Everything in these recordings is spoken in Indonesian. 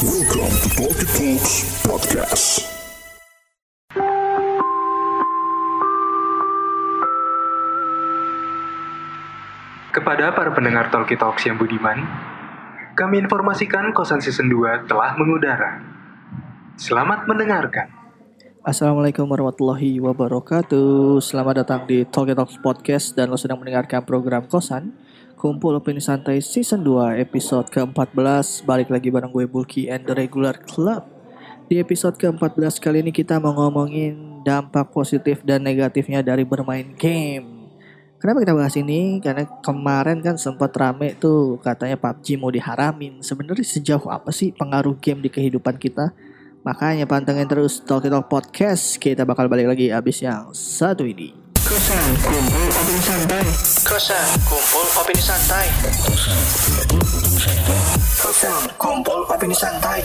Welcome to Talkie Talks Podcast. Kepada para pendengar Talkie Talks yang budiman, kami informasikan Kosan Season 2 telah mengudara. Selamat mendengarkan. Assalamualaikum warahmatullahi wabarakatuh Selamat datang di Talkie Talks Podcast Dan lo sedang mendengarkan program Kosan Kumpul Opini Santai Season 2 episode ke-14 Balik lagi bareng gue Bulky and the Regular Club Di episode ke-14 kali ini kita mau ngomongin Dampak positif dan negatifnya dari bermain game Kenapa kita bahas ini? Karena kemarin kan sempat rame tuh katanya PUBG mau diharamin Sebenarnya sejauh apa sih pengaruh game di kehidupan kita? Makanya pantengin terus Talk Talk Podcast. Kita bakal balik lagi abis yang satu ini. Kosan kumpul opini santai. Kosan kumpul opini santai. Kosan kumpul opini santai.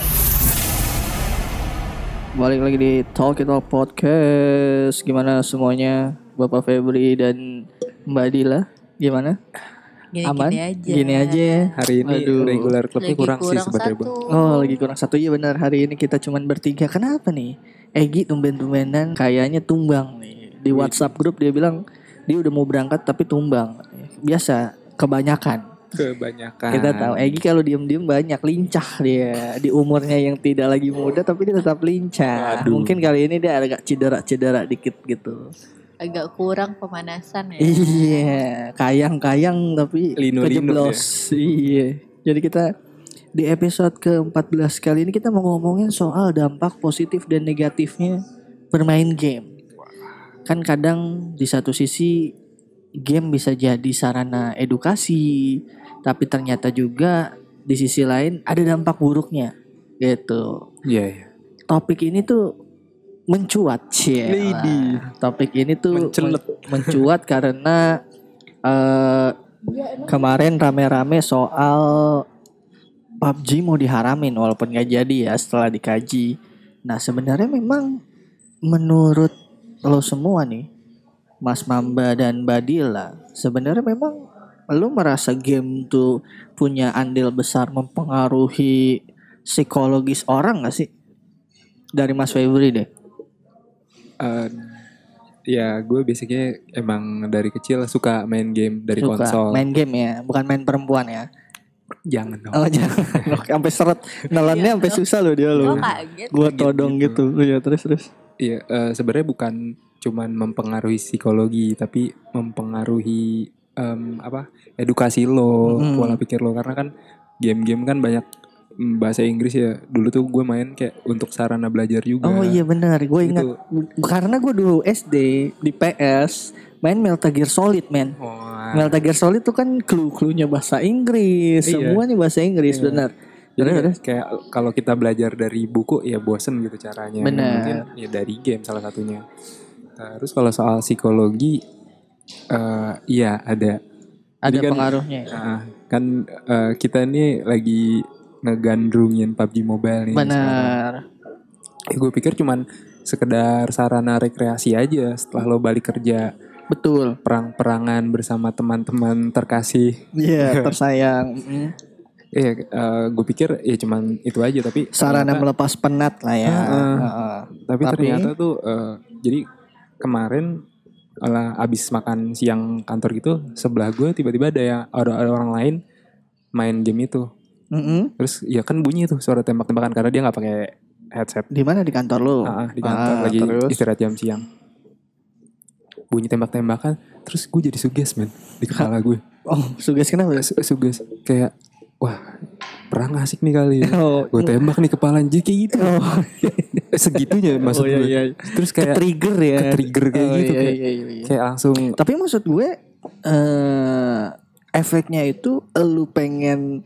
Balik lagi di Talk Talk Podcast. Gimana semuanya? Bapak Febri dan Mbak Dila, gimana? Gini, Aman? gini aja. Gini aja ya. Hari ini Aduh. regular clubnya Lagi kurang, sih kurang sebenarnya satu. bang. Oh lagi kurang satu ya benar hari ini kita cuman bertiga kenapa nih Egi tumben-tumbenan kayaknya tumbang nih di WhatsApp grup dia bilang dia udah mau berangkat tapi tumbang biasa kebanyakan Kebanyakan. kita tahu Egi kalau diem-diem banyak lincah dia di umurnya yang tidak lagi muda tapi dia tetap lincah Aduh. mungkin kali ini dia agak cedera-cedera dikit gitu Agak kurang pemanasan ya. iya kayang-kayang tapi Linu-linu kejeblos iya jadi kita di episode ke-14 kali ini kita mau ngomongin soal dampak positif dan negatifnya bermain game. Kan kadang di satu sisi game bisa jadi sarana edukasi, tapi ternyata juga di sisi lain ada dampak buruknya. Gitu. Iya, iya. Topik ini tuh mencuat sih. Lady. Topik ini tuh Mencelet. men- mencuat karena eh kemarin rame-rame soal PUBG mau diharamin walaupun nggak jadi ya setelah dikaji. Nah sebenarnya memang menurut lo semua nih, Mas Mamba dan Badila, sebenarnya memang lo merasa game tuh punya andil besar mempengaruhi psikologis orang gak sih? Dari Mas Febri deh. Eh, ya gue basicnya emang dari kecil suka main game dari Suka konsol. main game ya, bukan main perempuan ya. Jangan dong. Oh jangan, sampai seret, nelannya sampai susah loh dia Gue loh. Kaget todong gitu. gitu. Iya terus terus. Iya, eh, sebenarnya bukan cuman mempengaruhi psikologi, tapi mempengaruhi em, apa edukasi lo, Hmm. pola pikir lo. Karena kan game-game kan banyak mm, bahasa Inggris ya. Dulu tuh gue main kayak untuk sarana belajar juga. Oh iya benar, gue ingat Gitu. karena gue dulu SD di PS main Metal Gear Solid men. Wah. Metal Gear Solid tuh kan clue-cluenya bahasa Inggris, Iya. semuanya bahasa Inggris Iya. benar. Jadi terus. kayak kalau kita belajar dari buku ya bosen gitu caranya. Benar. Mungkin ya dari game salah satunya. Terus kalau soal psikologi, eh iya ada. Ada Jadi kan- pengaruhnya. ya? Nah, kan eh, kita ini lagi ngegandrungin PUBG Mobile nih. Benar. Ya, gue pikir cuman sekedar sarana rekreasi aja setelah lo balik kerja Betul. perang-perangan bersama teman-teman terkasih. Iya, tersayang. Mm. Iya, gue pikir ya cuman itu aja tapi Sarana ternyata- melepas penat lah ya. Heeh. Heeh. tapi, Tapi- ternyata tuh eh, jadi kemarin ala abis makan siang kantor gitu sebelah gue tiba-tiba ada yang ada, ada orang lain main game itu Mm-mm. terus ya kan bunyi tuh suara tembak-tembakan karena dia nggak pakai headset Di mana di kantor lo? Ah, di kantor Ah, lagi terus? istirahat jam siang bunyi tembak-tembakan terus gue jadi suges men di kepala gue Oh, suges kenapa? Su- suges kayak wah perang asik nih kali ya. Oh, gue tembak nih kepala jadi kayak gitu Oh, segitunya maksud Oh, iya, gue iya. terus kayak trigger ya. ke-trigger kayak Oh, gitu, iya, kayak- iya, iya, iya. kayak langsung Tapi maksud gue eh efeknya itu lu pengen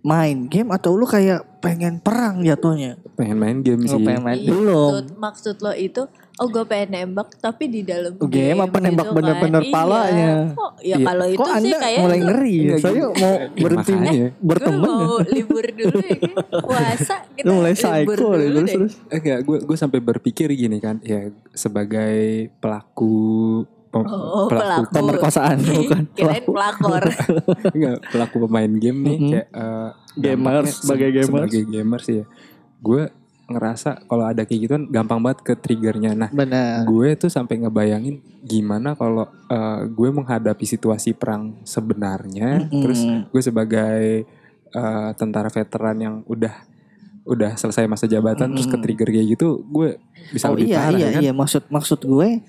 main game atau lu kayak pengen perang jatuhnya? pengen main game Lu sih pengen main Iya, belum. Maksud lo itu, oh gue pengen nembak tapi di dalam Oh, game apa nembak gitu bener-bener kan. palanya? Iya. Kok ya Iya. kalau itu Kok sih anda kayak mulai ngeri? Enggak, Saya gitu. mau Ya, berhenti. Gue berteman. mau libur dulu ya kan. Puasa kita Lu mulai libur psycho dulu deh, terus terus. Eh, enggak gue gue sampai berpikir gini kan ya sebagai pelaku pem- Oh, pelaku. Pemerkosaan bukan. Kirain pelakor. enggak pelaku pemain game nih Mhm. kayak eh, Gamers, sebagai se- gamers. sebagai gamers ya gue ngerasa kalau ada kayak gituan gampang banget ke triggernya. Nah, Benar. gue tuh sampai ngebayangin gimana kalau eh, gue menghadapi situasi perang sebenarnya, Mm-mm. terus gue sebagai eh, tentara veteran yang udah udah selesai masa jabatan terus ke trigger kayak gitu, gue bisa oh lebih iya parah iya kan? iya maksud maksud gue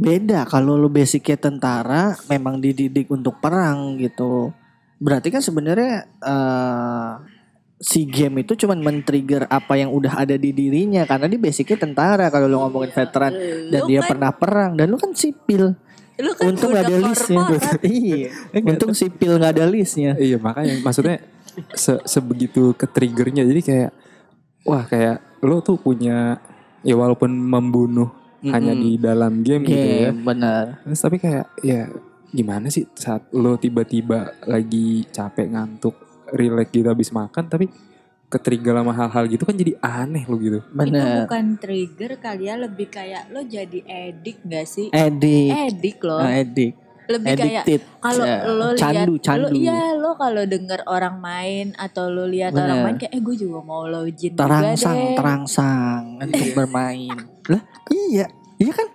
beda kalau lu basicnya tentara memang dididik untuk perang gitu. Berarti kan sebenarnya eh, si game itu cuman men-trigger apa yang udah ada di dirinya karena dia basicnya tentara kalau lu ngomongin veteran dan Lu dia kan, pernah perang dan lu kan sipil. lu kan Untung gak ada listnya. korporat. iya. Untung sipil gak ada listnya. Iya makanya maksudnya se- sebegitu ke triggernya jadi kayak wah kayak lo tuh punya ya walaupun membunuh hanya Mm-mm. di dalam game, gitu ya. Game benar. Tapi kayak ya gimana sih saat lo tiba-tiba lagi capek ngantuk relax gitu habis makan tapi ke trigger sama hal-hal gitu kan jadi aneh lo gitu. Itu Benar. bukan trigger kali ya, lebih kayak lo jadi edik gak sih? Edik. Edik loh. Nah, edik. lebih kayak Addicted. kalau Ya, lo lihat candu, candu. lo iya lo kalau denger orang main atau lo lihat Bener. orang main kayak eh gue juga mau login juga terangsang deh. terangsang untuk bermain lah iya iya kan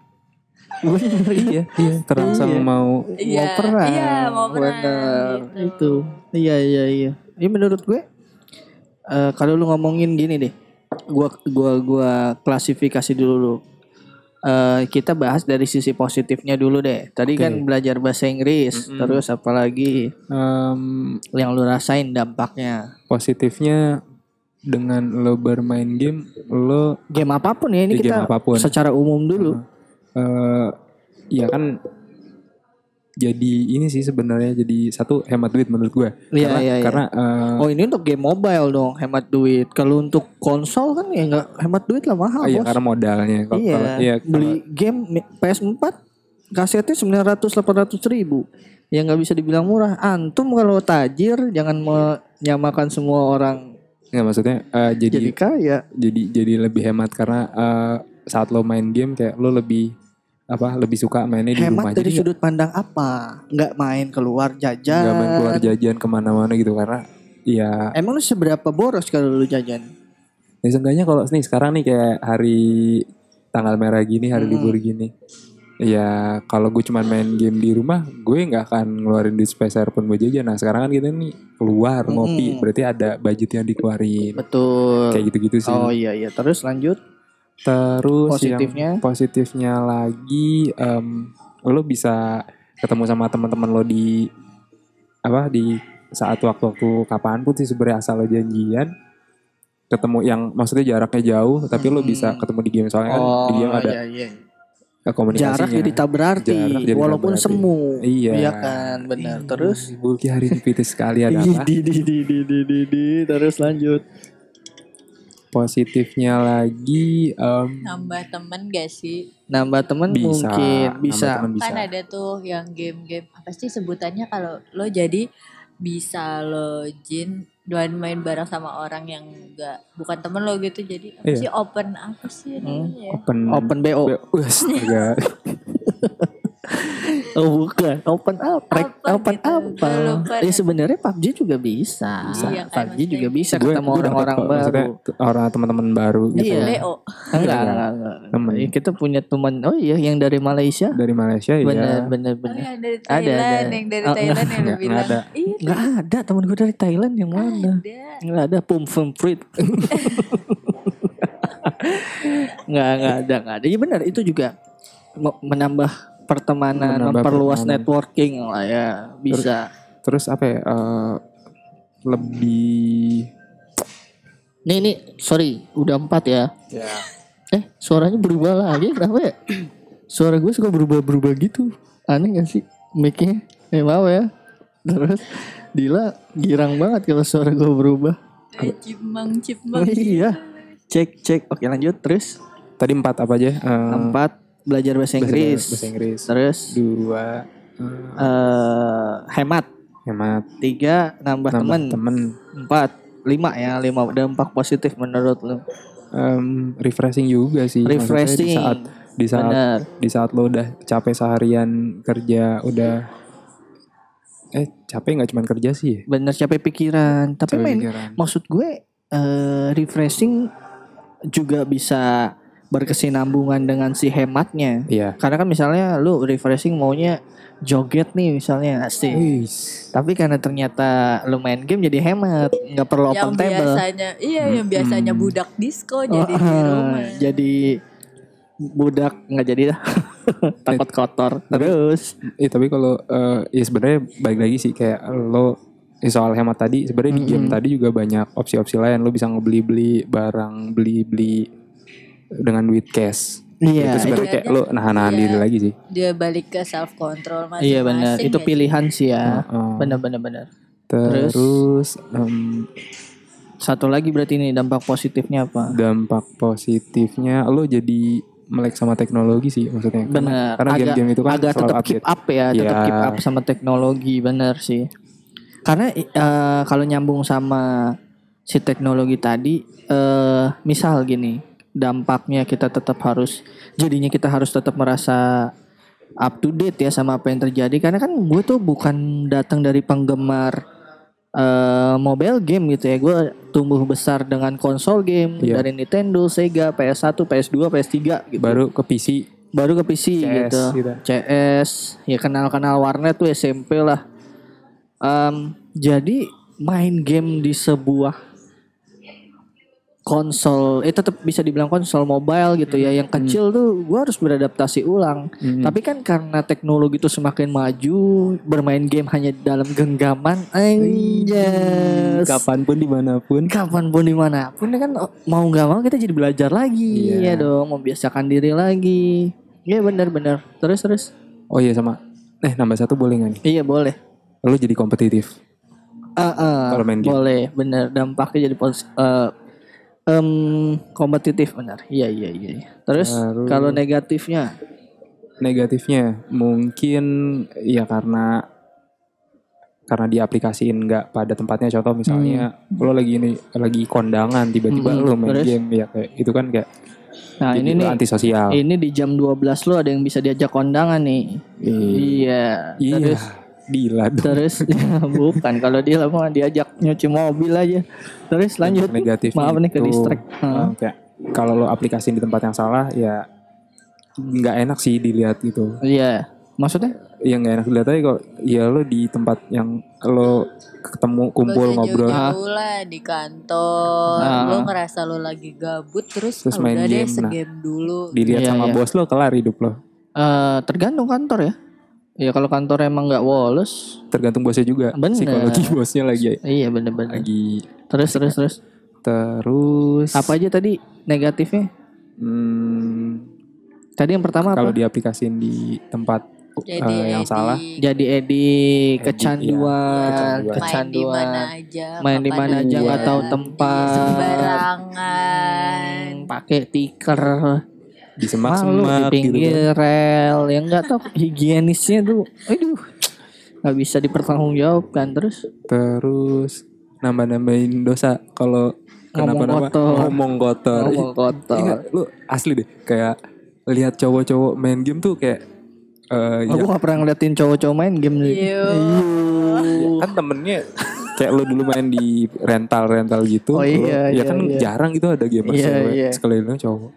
bener iya, iya, terangsang Iya. mau Iya, mau perang iya, mau perang, gitu. itu iya iya iya ini menurut gue eh kalau lu ngomongin gini deh gua gua gua klasifikasi dulu lu. Eh, kita bahas dari sisi positifnya dulu deh. Tadi Oke. kan belajar bahasa Inggris, Mm-mm. terus apalagi em, yang lu rasain dampaknya. positifnya dengan lo bermain game lo Game apa pun ya ini game kita apa pun. secara umum dulu. Eh ya kan jadi ini sih sebenarnya jadi satu hemat duit menurut gue Iya, karena iya, iya. karena eh, Oh ini untuk game mobile dong hemat duit. Kalau untuk konsol kan ya nggak hemat duit lah mahal oh iya bos. karena modalnya kalau iya. kalau- iya, kalau- Beli game mi- PS4 kasetnya 900 800 ribu. Ya nggak bisa dibilang murah. Antum kalau tajir jangan menyamakan semua orang nggak maksudnya eh, jadi jadi kaya. jadi jadi lebih hemat karena eh, saat lo main game kayak lo lebih apa lebih suka mainnya di rumah Hemat dari jadi sudut pandang apa? Nggak main keluar jajan. nggak main keluar jajan ke mana-mana gitu karena ya Emang lu seberapa boros kalau lu jajan? ya seenggaknya kalau nih sekarang nih kayak hari tanggal merah gini hari Hmm. libur gini ya kalau gue cuma main game di rumah gue nggak akan ngeluarin duit sepeser pun buat jajan nah sekarang kan kita nih keluar ngopi Mm-mm. berarti ada budget yang dikeluarin Betul. kayak gitu-gitu sih Oh iya iya. Terus lanjut terus positifnya. yang positifnya lagi em, lo bisa ketemu sama teman-teman lo di apa di saat waktu-waktu kapan pun sih sebenarnya asal lo janjian ketemu yang maksudnya jaraknya jauh tapi lo Mm-mm. bisa ketemu di game soalnya kan Oh di game ada iya iya. komunikasinya Jarak jadi tak berarti Jarak jadi tak walaupun berarti. semu. Iya. kan benar. Terus Bulky hari ini pitis sekali ada apa di, di, di, di, di, di, di. terus lanjut. Positifnya lagi em, nambah temen gak sih Nambah teman bisa mungkin nambah bisa. teman bisa kan ada tuh yang game-game apa sih sebutannya kalau lo jadi bisa login dan main bareng sama orang yang enggak bukan temen lo gitu jadi apa Iya. sih open apa sih namanya ya open Open BO. Agak Oh bukan. Open apa? Apa Open gitu? apa? Ya sebenarnya PUBG juga bisa. Bisa. Iya kan, PUBG juga bisa Gue- ketemu orang-orang baru. orang teman-teman baru gitu Iya. Leo Enggak, Iya. enggak, enggak. Temen. Ya, Kita punya teman. Oh iya, yang dari Malaysia. dari Malaysia ya Bener, bener, Oh, bener. yang dari Ada, Thailand ada. yang dari Oh, Thailand yang lo nggak bilang ada. iya Enggak ada temen gue dari Thailand yang mana? ada Enggak ada pum pum fruit. Enggak, enggak ada, enggak ada. Iya benar, itu juga me- menambah pertemanan, Menambah memperluas pertemanan. networking lah ya, bisa. terus apa ya eh, lebih Nih, nih, sorry, udah empat ya. ya Eh, suaranya berubah lagi, kenapa ya? Suara gue suka berubah-berubah gitu. Aneh gak sih? Mic-nya? Eh, maaf ya. Terus, Dila girang banget kalau suara gue berubah. kayak cipmang Oh, cipmang iya. Cek, cek. Oke lanjut, terus. tadi empat apa aja Eh, Empat, belajar bahasa Inggris. bahasa Inggris Terus, dua eh, eh hemat. hemat Tiga, nambah, nambah temen. temen Empat, lima ya. Lima, dampak positif menurut lu. Em, refreshing juga sih Refreshing. di saat di saat Bener. di saat lo udah capek seharian kerja udah eh capek nggak cuma kerja sih ya? Bener capek pikiran. Tapi Capek main pikiran. maksud gue eh refreshing juga bisa berkesinambungan dengan si hematnya. Iya. Karena kan misalnya lu refreshing maunya joget nih misalnya asik. Tapi karena ternyata lu main game jadi hemat, nggak perlu yang open table. biasanya iya yang biasanya Hmm. budak disco jadi di Oh, rumah. jadi budak nggak jadi dah. Takut kotor. Terus Iya tapi kalau eh, ya sebenarnya baik lagi sih kayak lo ya soal hemat tadi sebenarnya di game tadi juga banyak opsi-opsi lain lo bisa ngebeli-beli barang beli-beli dengan duit cash. iya itu itu, sebenarnya kayak lo nahan-nahan Iya. diri lagi sih. Dia balik ke self control masing-masing. iya benar. Itu ya. pilihan sih ya. Heeh. Benar benar benar. Terus em, Satu lagi berarti ini dampak positifnya apa? dampak positifnya lo jadi melek sama teknologi sih maksudnya. Karena- Bener. Karena agak, game-game itu kan agak tetap keep update. up ya, tetap Iya. keep up sama teknologi, bener sih. Karena eh, kalau nyambung sama si teknologi tadi, eh misal gini, dampaknya kita tetap harus, jadinya kita harus tetap merasa up to date ya sama apa yang terjadi. Karena kan gue tuh bukan datang dari penggemar eh mobile game gitu ya. Gue tumbuh besar dengan konsol game Iya. dari Nintendo, Sega, PS1, PS2, PS3 gitu Baru ke PC baru ke PC CS gitu. gitu. CS ya kenal-kenal warnet tuh SMP lah. Em, jadi main game di sebuah konsol, eh tetap bisa dibilang konsol mobile gitu ya. Yang kecil tuh gua harus beradaptasi ulang. Mm. Tapi kan karena teknologi itu semakin maju, bermain game hanya dalam genggaman, anjas. kapan pun di mana pun Kapan pun di mana pun ya kan mau nggak mau kita jadi belajar lagi Iya. ya dong membiasakan diri lagi Iya benar-benar terus terus oh iya sama eh nambah satu boleh nggak nih iya boleh lo jadi kompetitif Kalau main game. boleh bener dampaknya jadi pos eh, em, kompetitif benar. Iya iya iya iya. terus kalau negatifnya? Negatifnya mungkin ya karena karena diaplikasiin nggak pada tempatnya. Contoh misalnya lo lagi ini lagi kondangan tiba-tiba Hmm, lo main terus? game ya kayak itu kan kayak nah jadi ini nih antisosial. ini di jam 12 lo ada yang bisa diajak kondangan nih. Iya iya. terus gila dong Terus bukan kalau dia lama diajak nyuci mobil aja. Terus lanjut. negatif Maaf nih ke distract. eh, kayak kalau lo aplikasiin di tempat yang salah ya nggak enak sih dilihat gitu Iya. Maksudnya? yang nggak enak dilihat aja kalau ya lo di tempat yang lo ketemu kumpul usah ngobrol jauh-jauh lah di kantor. Ah. Lo ngerasa lo lagi gabut terus, Terus main udah deh game, nah. dulu. dilihat Iya, sama iya. bos lo kelar hidup lo eh tergantung kantor ya. Ya kalau kantor emang nggak woles. tergantung bosnya juga Bener. psikologi bosnya lagi Iya bener-bener. lagi Terus terus terus. terus Apa aja tadi negatifnya? hmm, Tadi yang pertama kalau apa? diaplikasiin di tempat Jadi eh, yang Edi, salah Jadi Edi kecanduan, iya, main di kecanduan. mana aja, Main di mana aja nggak tahu Iya, tempat. sembarangan. Pakai tiker. Di Malu semak-semak di gitu pinggir kan. rel yang nggak tahu higienisnya tuh aduh nggak bisa dipertanggungjawabkan terus terus nambah-nambahin dosa kalau Ngomong kenapa-napa kotor. ngomong kotor ngomong kotor Iya, lu asli deh kayak lihat cowok-cowok main game tuh kayak eh ya, aku nggak pernah ngeliatin cowok-cowok main game nih Iya. ya kan temennya kayak lu dulu main di rental-rental gitu Oh lu- iya, iya, ya kan iya. jarang gitu ada gamer Iya, iya. sekelilingnya cowok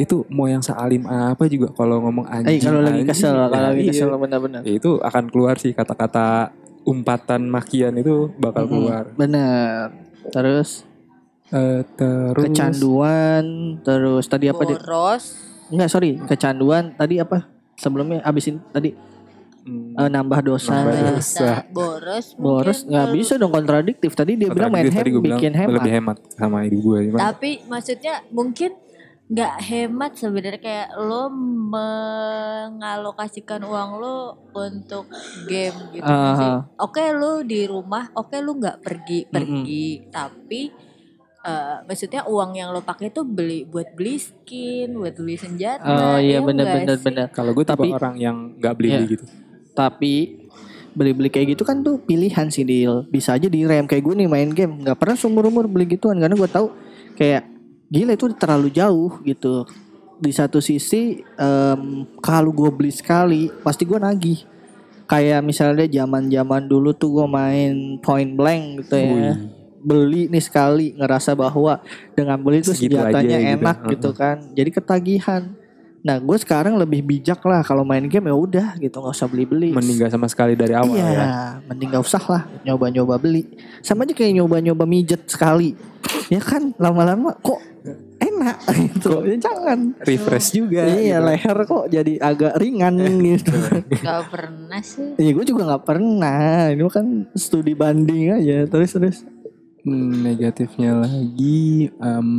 itu mau yang sealim apa juga kalau ngomong Eh anjing kalau lagi anjing, kesel kalau nah, lagi iya. kesel benar-benar. Ya, itu akan keluar sih kata-kata umpatan makian itu bakal keluar. benar. Terus? Eh, terus kecanduan terus tadi apa deh Boros. Enggak sorry kecanduan tadi apa? Sebelumnya abisin tadi. Hmm, eh, nambah dosa. Nambah dosa. Boros. boros nggak bisa dong kontradiktif. Tadi dia bilang main kontradiktif hem bikin hemat. lebih hemat sama hidup gue Tapi maksudnya mungkin nggak hemat sebenarnya kayak lo mengalokasikan uang lo untuk game gitu nggak sih. Aha. Oke lo di rumah, oke lo nggak pergi pergi, tapi eh, maksudnya uang yang lo pakai tuh beli buat beli skin, buat beli senjata. oh iya ya benar nggak benar sih? benar kalau gue Tapi- orang yang nggak beli beli Iya. gitu tapi beli-beli kayak gitu kan tuh pilihan sih deal bisa aja direm kayak gue nih main game nggak pernah seumur umur beli gituan karena gue tahu kayak gila itu terlalu jauh gitu di satu sisi em, kalau gue beli sekali pasti gue nagih kayak misalnya zaman zaman dulu tuh gue main point blank gitu ya Wih. beli nih sekali ngerasa bahwa dengan beli itu senjatanya gitu. enak Heeh. gitu kan. Jadi ketagihan. Nah gue sekarang lebih bijak lah kalau main game ya udah gitu nggak usah beli-beli. Mending gak sama sekali dari awal iya, ya. mending gak usah lah nyoba-nyoba beli. Sama aja kayak nyoba-nyoba mijet sekali. Ya kan lama-lama kok enak gitu. Ya jangan. Refresh juga. iya gitu. leher kok jadi agak ringan gitu. Gak pernah sih. Iya gue juga nggak pernah. Ini kan studi banding aja terus terus. Hmm, negatifnya lagi em,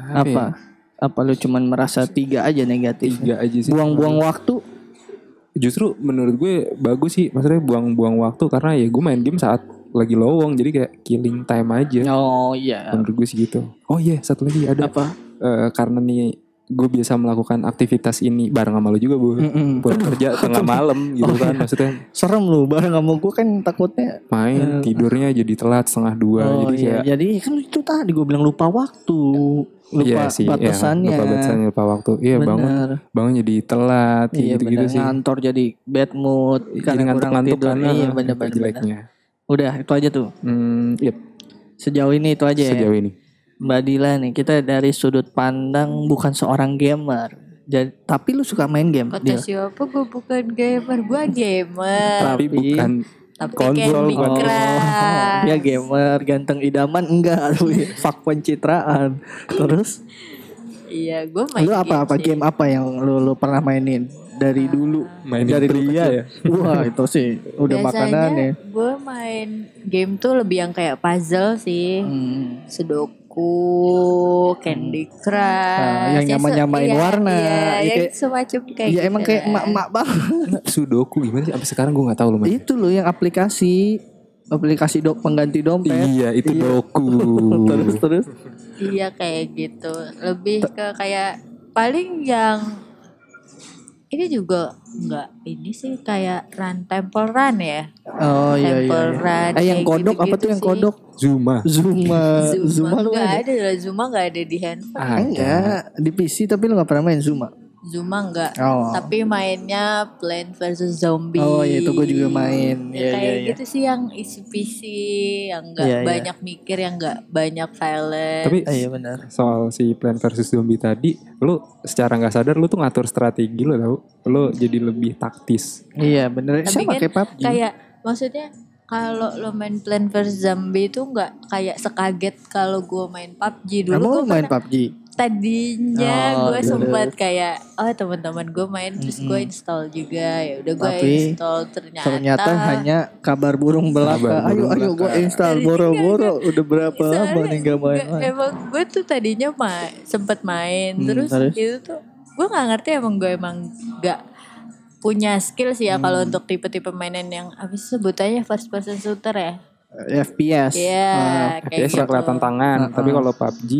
apa? ya? Apa? Lu cuman merasa tiga aja negatif? Tiga aja sih. Buang-buang waktu. Justru menurut gue bagus sih. Maksudnya buang-buang waktu karena ya gue main game saat lagi lowong jadi kayak killing time aja. Oh iya. Menurut gue sih gitu. Oh iya satu lagi ada Apa? Eh, karena nih gue biasa melakukan aktivitas ini bareng sama lo juga bu. Mm-mm. Pulang kerja tengah malam gitu Oh, kan iya. maksudnya Serem lu bareng sama gue kan takutnya. main tidurnya jadi telat setengah dua oh jadi iya. kayak Jadi kan itu tadi gue bilang lupa waktu. Lupa iya sih ya, batasannya. lupa batasannya lupa waktu iya bangun Bener. bangun jadi telat Iya gitu gitu bener. sih Ngantor jadi bad mood. jadi ngantuk-ngantuk tidur. kan Iya bener bener. jeleknya Udah itu aja tuh. hmm, iya Sejauh ini itu aja ya. sejauh ini Mbak Dila nih kita dari sudut pandang bukan seorang gamer. Jadi, tapi lu suka main game. Kata Dil? siapa gue bukan gamer. Gue gamer. tapi Tapi- bukan Tapi konsol, Candy bukan- Crush. Dia gamer, ganteng idaman enggak, tapi fak pencitraan. Terus Iya gue main lu apa-apa sih. game apa yang lu, lu pernah mainin dari dulu? mainin dari pria ya Wah itu sih udah Biasanya makanannya. gue main game tuh lebih yang kayak puzzle sih. Hmm. Sudoku, Candy Crush. Nah, yang ya, nyama-nyamain iya, warna. Iya, Ya, kayak- semacam kayak Ya emang gitu kayak lah. emak-emak banget. sudoku gimana sih sampai sekarang gue nggak tahu lo main Itu loh yang aplikasi aplikasi dok pengganti dompet. iya itu Iya. doku terus terus. Iya kayak gitu. Lebih ke kayak paling yang ini juga enggak ini sih kayak run temple run ya. Oh iya iya. Temple iya. run. Eh yang kayak kodok apa gitu-gitu tuh yang sih. kodok? Zuma Zuma. Zuma, Zuma lu ada lah. Zuma enggak ada di handphone. Ada. Enggak, di PC tapi lu gak pernah main Zuma. Zuma enggak. Oh. Tapi mainnya Plant versus Zombie. Oh, iya, itu gua juga main. Ya, Iya, kayak iya. gitu sih yang isi PC, yang enggak Iya, iya. banyak mikir, yang enggak banyak violence. tapi Ah, iya benar. soal si Plan versus Zombie tadi, lu secara nggak sadar lu tuh ngatur strategi lu tau, lu jadi lebih taktis. Iya benar. Tapi Sama kan kayak PUBG. kayak maksudnya kalau lo main Plant vs Zombie itu nggak kayak sekaget kalau gue main PUBG dulu Emang gue lu main PUBG? Tadinya Oh, gue dulu. sempat kayak oh teman-teman gue main terus gue install juga ya udah gue install ternyata Ternyata hanya kabar burung belaka. Kabar ayo burung ayo gue belaka. install Dari- boro-boro. Udah berapa lama nih gak main? emang gue tuh tadinya ma sempet main Hmm, terus, terus? itu tuh gue nggak ngerti emang gue emang nggak punya skill sih ya Hmm. kalau untuk tipe-tipe mainan yang apa sih sebutannya first person shooter ya FPS. Iya, Ah, kayak FPS gitu. kelihatan tangan, Heeh. tapi kalau PUBG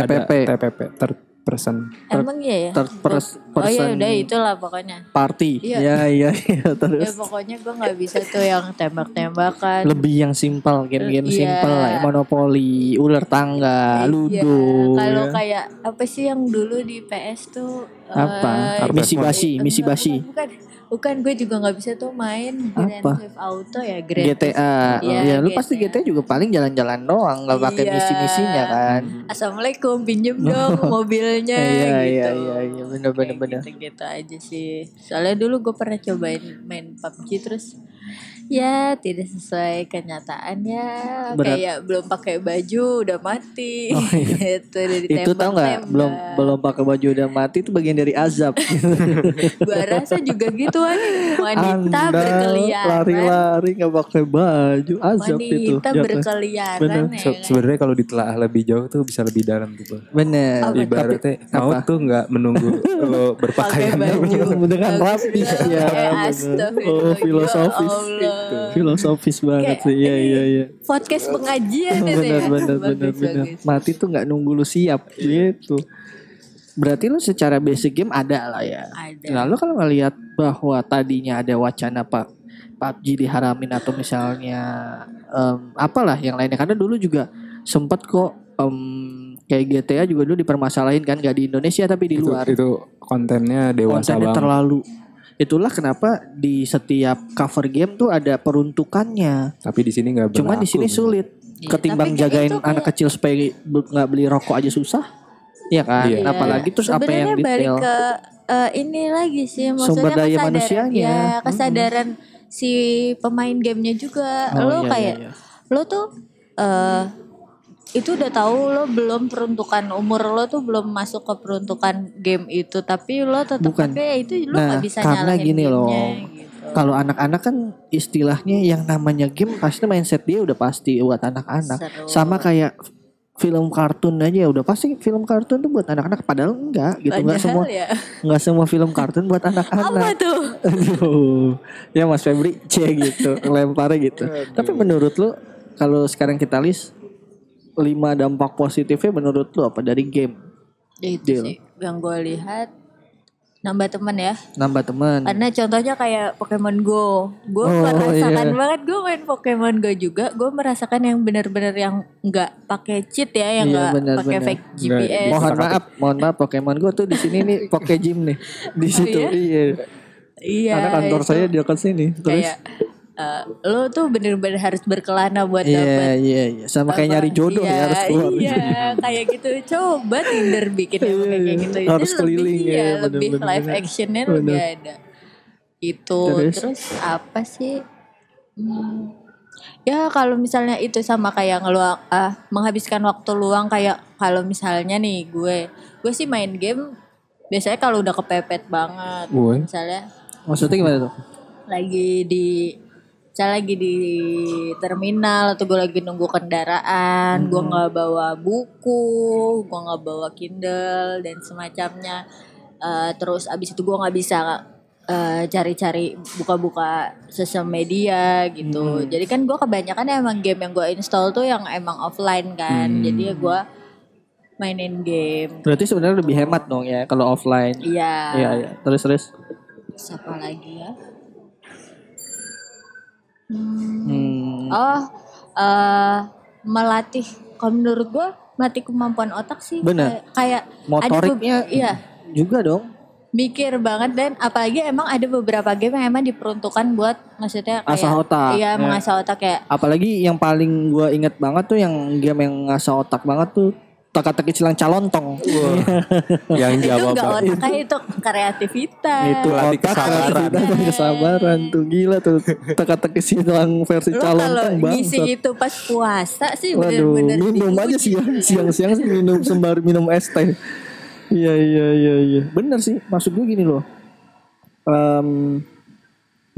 ada TPP. TPP, third person. Emang iya ya? third pers- oh iya person udah itulah pokoknya. party. Iya. Iya iya iya Ya terus. pokoknya gue nggak bisa tuh yang tembak-tembakan. Lebih yang simpel, game-game Iya. simpel lah, monopoli, ular tangga, Iya, ludo. Kalau ya. kayak apa sih yang dulu di PS tuh? apa? eh, Misi basi, misi enggak, basi. Bukan, bukan, bukan gue juga nggak bisa tuh main Grand Apa? Theft Auto ya Grand GTA. Iya, ya lu pasti GTA. GTA juga paling jalan-jalan doang, nggak pakai Iya. misi-misinya kan. Assalamualaikum pinjem dong mobilnya Iya gitu. iya iya iya bener bener bener. gitu-gitu aja sih. Soalnya dulu gue pernah cobain main PUBG terus ya tidak sesuai kenyataan ya Berat. kayak belum pakai baju udah mati Oh, iya. gitu udah Itu tau nggak belum belum pakai baju udah mati itu bagian dari azab. gua rasa juga gitu kan wanita Anda berkeliaran lari-lari nggak pakai baju azab itu. wanita jatuh. berkeliaran Bener. ya kan? Sebenarnya kalau ditelaah lebih jauh tuh bisa lebih dalam tuh. Bang. Bener. Apa? Ibaratnya Tapi- maut apa? tuh nggak menunggu lo pakai berpakaian dengan rapi. Ya, Eh, bener. astagfirullah, Oh, filosofis. Ya. Filosofis banget Kayak sih. Iya iya iya. podcast pengajian itu bener ya bener bener Bagus, bener. bagus. Mati tuh nggak nunggu lu siap gitu. Berarti lu secara basic game ada lah ya. ada Lalu kalau ngelihat bahwa tadinya ada wacana Pak PUBG diharamin atau misalnya em, apalah yang lainnya karena dulu juga sempat kok em, kayak GTA juga dulu dipermasalahin kan gak di Indonesia tapi di itu, luar itu kontennya dewasa kontennya banget. terlalu Itulah kenapa di setiap cover game tuh ada peruntukannya. Tapi di sini nggak Cuman di sini berlaku. sulit. Iya, Ketimbang jagain kayak- anak kecil supaya nggak beli rokok aja susah. Iya kan? Iya. Apalagi terus apa yang Sebenarnya balik detail. ke eh, ini lagi sih maksudnya Sumber daya kesadaran- manusianya. ya kesadaran si pemain gamenya juga Oh, lo iya, kayak iya, iya. lo tuh eh itu udah tahu lo belum peruntukan umur lo tuh belum masuk ke peruntukan game itu tapi lo tetap Bukan. itu lo Nah, nggak bisa karena nyalahin gini loh. gitu. Kalau anak-anak kan istilahnya yang namanya game pasti mindset dia udah pasti buat anak-anak. Sama kayak film kartun aja udah pasti film kartun tuh buat anak-anak padahal enggak gitu enggak semua ya. enggak semua film kartun buat apa anak-anak. tuh Aduh. Ya Mas Febri C gitu, lemparnya gitu. Tapi menurut lu kalau sekarang kita list lima dampak positifnya menurut lu apa dari game? itu Deal. sih yang gue lihat nambah teman ya Nambah teman. Karena contohnya kayak Pokemon Go, gue Oh, merasakan iya. banget gue main Pokemon Go juga, gue merasakan yang benar-benar yang nggak pakai cheat ya, yang Iya, nggak benar, pakai fake GPS. Mohon maaf, mohon maaf Pokemon Go tuh di sini nih Poke Gym nih. Di situ. iya? Iya. Iya. Karena kantor itu saya di dekat sini. Terus kayak eh, lo tuh bener-bener harus berkelana buat Iya, dapet iya, iya. Sama kayak nyari jodoh iya, ya harus keluar. Iya, kayak gitu. Coba Tinder bikin yang kayak gitu. Itu Harus lebih, keliling ya, iya, bener, lebih bener, live actionnya Bener. lebih ada. Itu Terus? terus, apa sih? Hmm, ya kalau misalnya itu sama kayak ngeluang ah menghabiskan waktu luang kayak kalau misalnya nih gue gue sih main game biasanya kalau udah kepepet banget Gue. misalnya Maksudnya gimana tuh? lagi di misalnya lagi di terminal atau gue lagi nunggu kendaraan gue nggak bawa buku gue nggak bawa kindle dan semacamnya. Eh, terus abis itu gue nggak bisa eh, cari-cari buka-buka sosial media gitu. Jadi kan gue kebanyakan emang game yang gue install tuh yang emang offline kan. Jadi ya gue mainin game. Berarti sebenarnya lebih hemat dong ya kalau offline. iya. Iya, iya. Terus terus. siapa lagi ya Hmm. Oh, eh melatih. Kalau menurut gue melatih kemampuan otak sih. Bener. Kayak, kayak Motoriknya ada be- iya, juga dong. mikir banget dan apalagi emang ada beberapa game yang emang diperuntukkan buat maksudnya kayak Asah otak. Iya, Ya. mengasah otak kayak Apalagi yang paling gua inget banget tuh yang game yang ngasah otak banget tuh teka-teki silang calontong. yang itu jawab enggak otak itu kreativitas. itu Latih otak kesabaran. kreativitas kesabaran tuh gila tuh teka-teki silang versi kalau calontong ngisi banget. itu pas puasa sih Waduh, bener-bener minum diuji. aja siang siang-siang sih minum sembari minum es teh. Iya iya iya iya. Bener sih, maksud gue gini loh. Em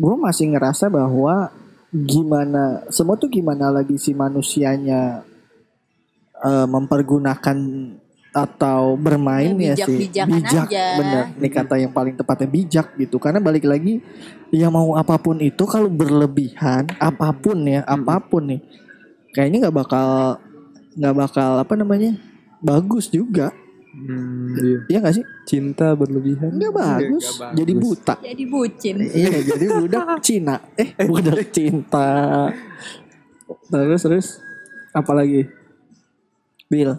gue masih ngerasa bahwa gimana semua tuh gimana lagi si manusianya eh, mempergunakan atau bermain Ya, ya, sih bijak aja. bener ini kata yang paling tepatnya bijak gitu karena balik lagi ya mau apa pun itu kalau berlebihan apa pun ya apa pun nih kayaknya nggak bakal nggak bakal apa namanya bagus juga Hmm, iya. Iya gak sih Cinta berlebihan. nggak bagus. bagus. jadi buta Jadi bucin. iya jadi budak Cina eh budak cinta terus terus apalagi Bill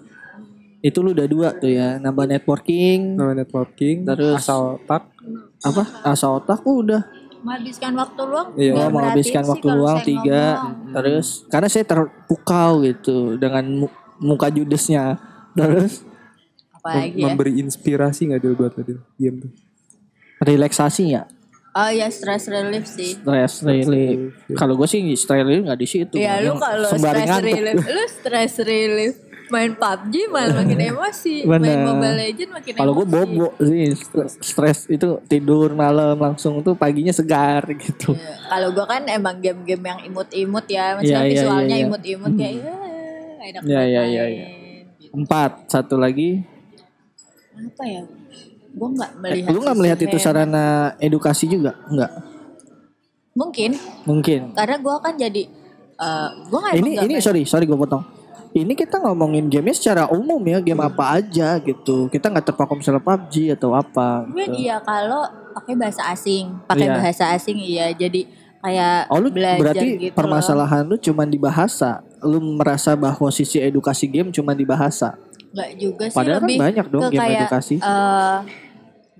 itu lu udah dua tuh ya nambah networking No networking. Terus- asal otak. apa asal otak udah Menghabiskan waktu luang. Iya. Oh, menghabiskan waktu luang tiga ngomong. terus karena saya terpukau gitu dengan mu- muka judesnya terus Apalagi ya. memberi inspirasi nggak dia buat tadi game tuh. relaksasi ya Oh ya stress relief sih. stress relief kalau gue sih stress relief nggak di situ Ya lu kalau stress ngantuk. relief, lu stress relief main PUBG malah makin emosi, main Bener. Mobile Legend makin Kalau gue emosi. bobo sih stres, itu tidur malam langsung tuh paginya segar gitu. Ya, Kalau gue kan emang game-game yang imut-imut ya, maksudnya Iya, iya, visualnya iya, iya. imut-imut kayak ya, enak Iya, iya, banget iya, main, iya. gitu. Empat satu lagi. Apa ya? Gue nggak Eh, melihat. lu nggak melihat itu sarana edukasi juga? Enggak. Mungkin Mungkin. karena gue kan jadi, uh, gue nggak Ini ini sorry sorry gue potong. Ini kita ngomongin gamenya secara umum ya game apa aja gitu. Kita nggak terpaku misalnya PUBG atau apa. Gue Gitu. iya kalau pakai bahasa asing, pakai Iya. bahasa asing iya. Jadi kayak Oh lu belajar berarti gitu loh. permasalahan lu cuma di bahasa. Lu merasa bahwa sisi edukasi game cuma di bahasa. Nggak juga sih Padahal kan lebih banyak dong ke game kayak, edukasi. eh,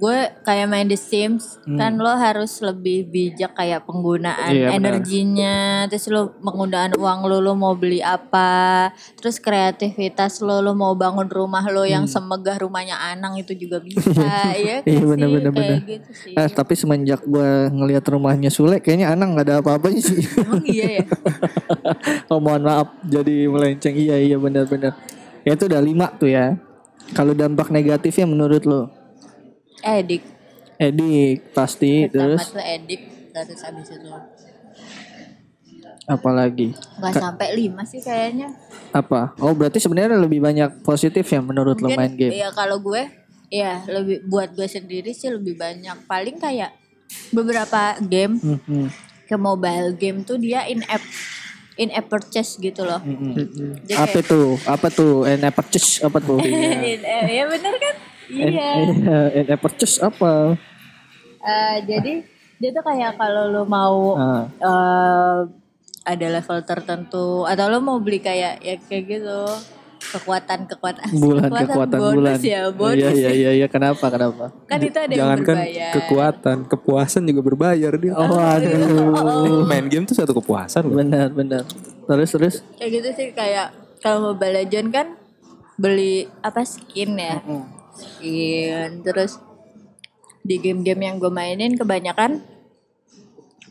gue kayak main The Sims kan lo harus lebih bijak kayak penggunaan Hmm. Iya, energinya terus lo penggunaan uang lo lo mau beli apa terus kreativitas lo lo mau bangun rumah lo yang semegah rumahnya Anang itu juga bisa ya Hmm. Iya, benar, sih benar, kayak benar. gitu sih Eh, tapi semenjak gue ngelihat rumahnya Sule, kayaknya Anang nggak ada apa-apanya sih. emang iya ya oh mohon maaf, jadi melenceng. Iya iya benar-benar. Ya itu udah lima tuh ya. Kalau dampak negatifnya menurut lo? Edik Edik pasti pertama terus tuh edik terus habis itu apalagi nggak sampai lima sih kayaknya apa? Oh berarti sebenarnya lebih banyak positif ya menurut lo main game? Iya kalau gue, ya lebih buat gue sendiri sih lebih banyak. Paling kayak beberapa game Hmm, hmm, ke mobile game tuh dia in app in app purchase gitu loh. hmm, hmm. Jadi Apa kayak- tuh? Apa tuh? And purchase apa tuh? in, eh, ya bener kan? Iya. And purchase apa? Eh, jadi dia tuh kayak kalau lo mau Ah. eh, ada level tertentu atau lo mau beli kayak ya kayak gitu kekuatan kekuatan Bulan kekuatan bonus bulan. ya bonus Iya iya ya. iya iya kenapa kenapa? kan itu ada yang Jangankan berbayar kekuatan, kepuasan juga berbayar dia. Oh aduh. Main game tuh satu kepuasan loh. benar benar. Terus terus. kayak gitu sih kayak kalau Mobile Legend kan beli apa skin ya skin terus di game-game yang gue mainin kebanyakan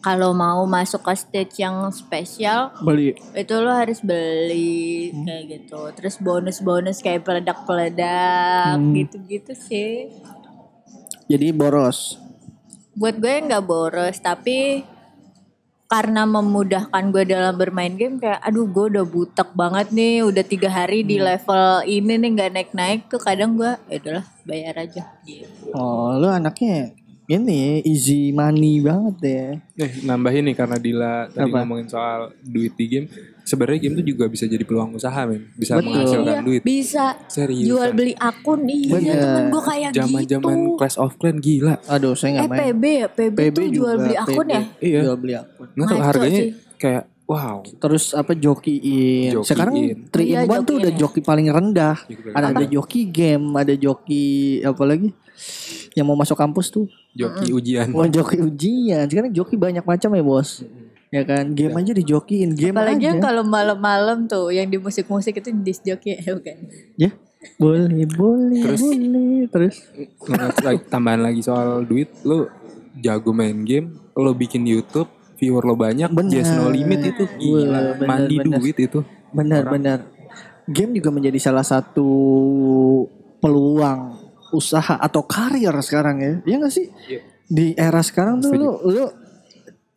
kalau mau masuk ke stage yang spesial Beli. itu lo harus beli kayak gitu. Terus bonus-bonus kayak peledak-peledak gitu-gitu sih. Jadi boros. buat gue nggak boros tapi karena memudahkan gue dalam bermain game kayak aduh gue udah butek banget nih udah tiga hari di level ini nih nggak naik naik tuh kadang gue ya udahlah bayar aja gitu. Oh lu anaknya ini easy money banget ya. Eh nambahin nih karena Dila tadi Apa? ngomongin soal duit di game. Sebenarnya game tuh juga bisa jadi peluang usaha men. Bisa Betul. menghasilkan Iya, duit. bisa Serius. jual beli akun iya Bener. temen gue kayak Zaman-zaman gitu Clash of Clans gila. Aduh saya eh nggak main. PB ya PB, tuh jual beli akun PB. ya Iya. Jual beli akun. Ngaco harganya sih. kayak wow. Terus apa jokiin. Jokiin. Sekarang 3 in Iya, 1 tuh udah ya. joki paling rendah. Joki Ada ada joki game, ada joki apa lagi? Yang mau masuk kampus tuh. Joki ujian. Mau joki ujian. Sekarang joki banyak macam ya, Bos. Ya kan, game aja dijokiin, game apalagi aja. yang kalau malam-malam tuh yang di musik-musik itu disc jockey ya bukan Ya, boleh, boleh, Terus- boleh. Terus lagi- tambahan lagi soal duit, lu jago main game, lu bikin YouTube, viewer lo banyak, Bener. just no limit itu gila, Bener, mandi bener. duit itu. benar-benar game juga menjadi salah satu peluang usaha atau karir sekarang ya. Iya gak sih? Iya. Di era sekarang tuh lu, lu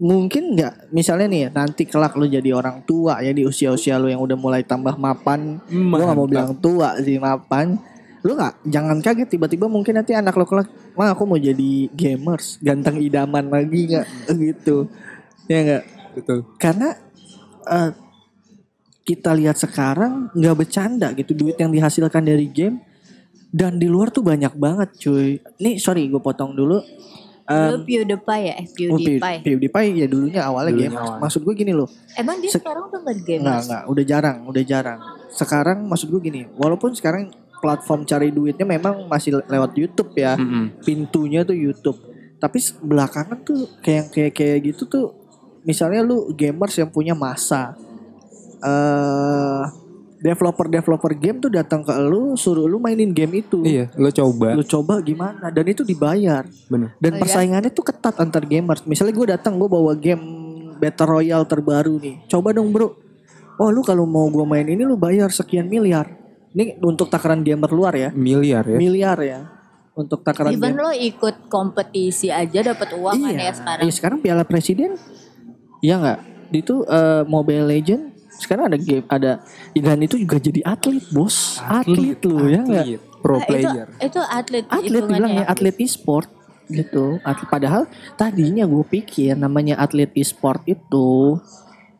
mungkin nggak misalnya nih nanti kelak lu jadi orang tua ya di usia-usia lu yang udah mulai tambah mapan lu gak mau Mantap. bilang tua sih mapan lu nggak jangan kaget tiba-tiba mungkin nanti anak lo kelak mah aku mau jadi gamers ganteng idaman lagi nggak gitu ya nggak? Betul. karena eh, kita lihat sekarang nggak bercanda gitu duit yang dihasilkan dari game dan di luar tuh banyak banget cuy. Nih sorry gue potong dulu. Em, Lu PewDiePie ya? Eh oh, Pew- PewDiePie. PewDiePie ya dulunya awalnya Dulunya game. awal. maksud gue gini loh. Emang dia Se- sekarang udah nggak di game nggak nggak udah jarang udah jarang. Sekarang maksud gue gini walaupun sekarang platform cari duitnya memang masih lewat YouTube ya. Mm-mm. pintunya tuh YouTube. Tapi belakangan tuh kayak kayak kayak gitu tuh misalnya lu gamers yang punya masa eh developer-developer game tuh datang ke lu suruh lu mainin game itu. Iya, lo coba. Lu coba gimana dan itu dibayar. Bener. Dan Oh, iya? persaingannya tuh ketat antar gamers. Misalnya gue datang gue bawa game Battle Royale terbaru nih. Coba dong, Bro. Oh, lu kalau mau gue main ini lu bayar sekian miliar. Ini untuk takaran gamer luar ya. Miliar ya. Miliar ya. Untuk takaran Even lo ikut kompetisi aja dapat uang kan ya sekarang. Iya, sekarang Piala Presiden Iya nggak? Itu eh, Mobile Legend sekarang ada game ada dan itu juga jadi atlet bos atlet, lu ya nggak atlet, Pro Ah, itu, player. itu atlet atlet hitungannya bilang ya ya. atlet e-sport gitu atlet padahal tadinya gue pikir namanya atlet e-sport itu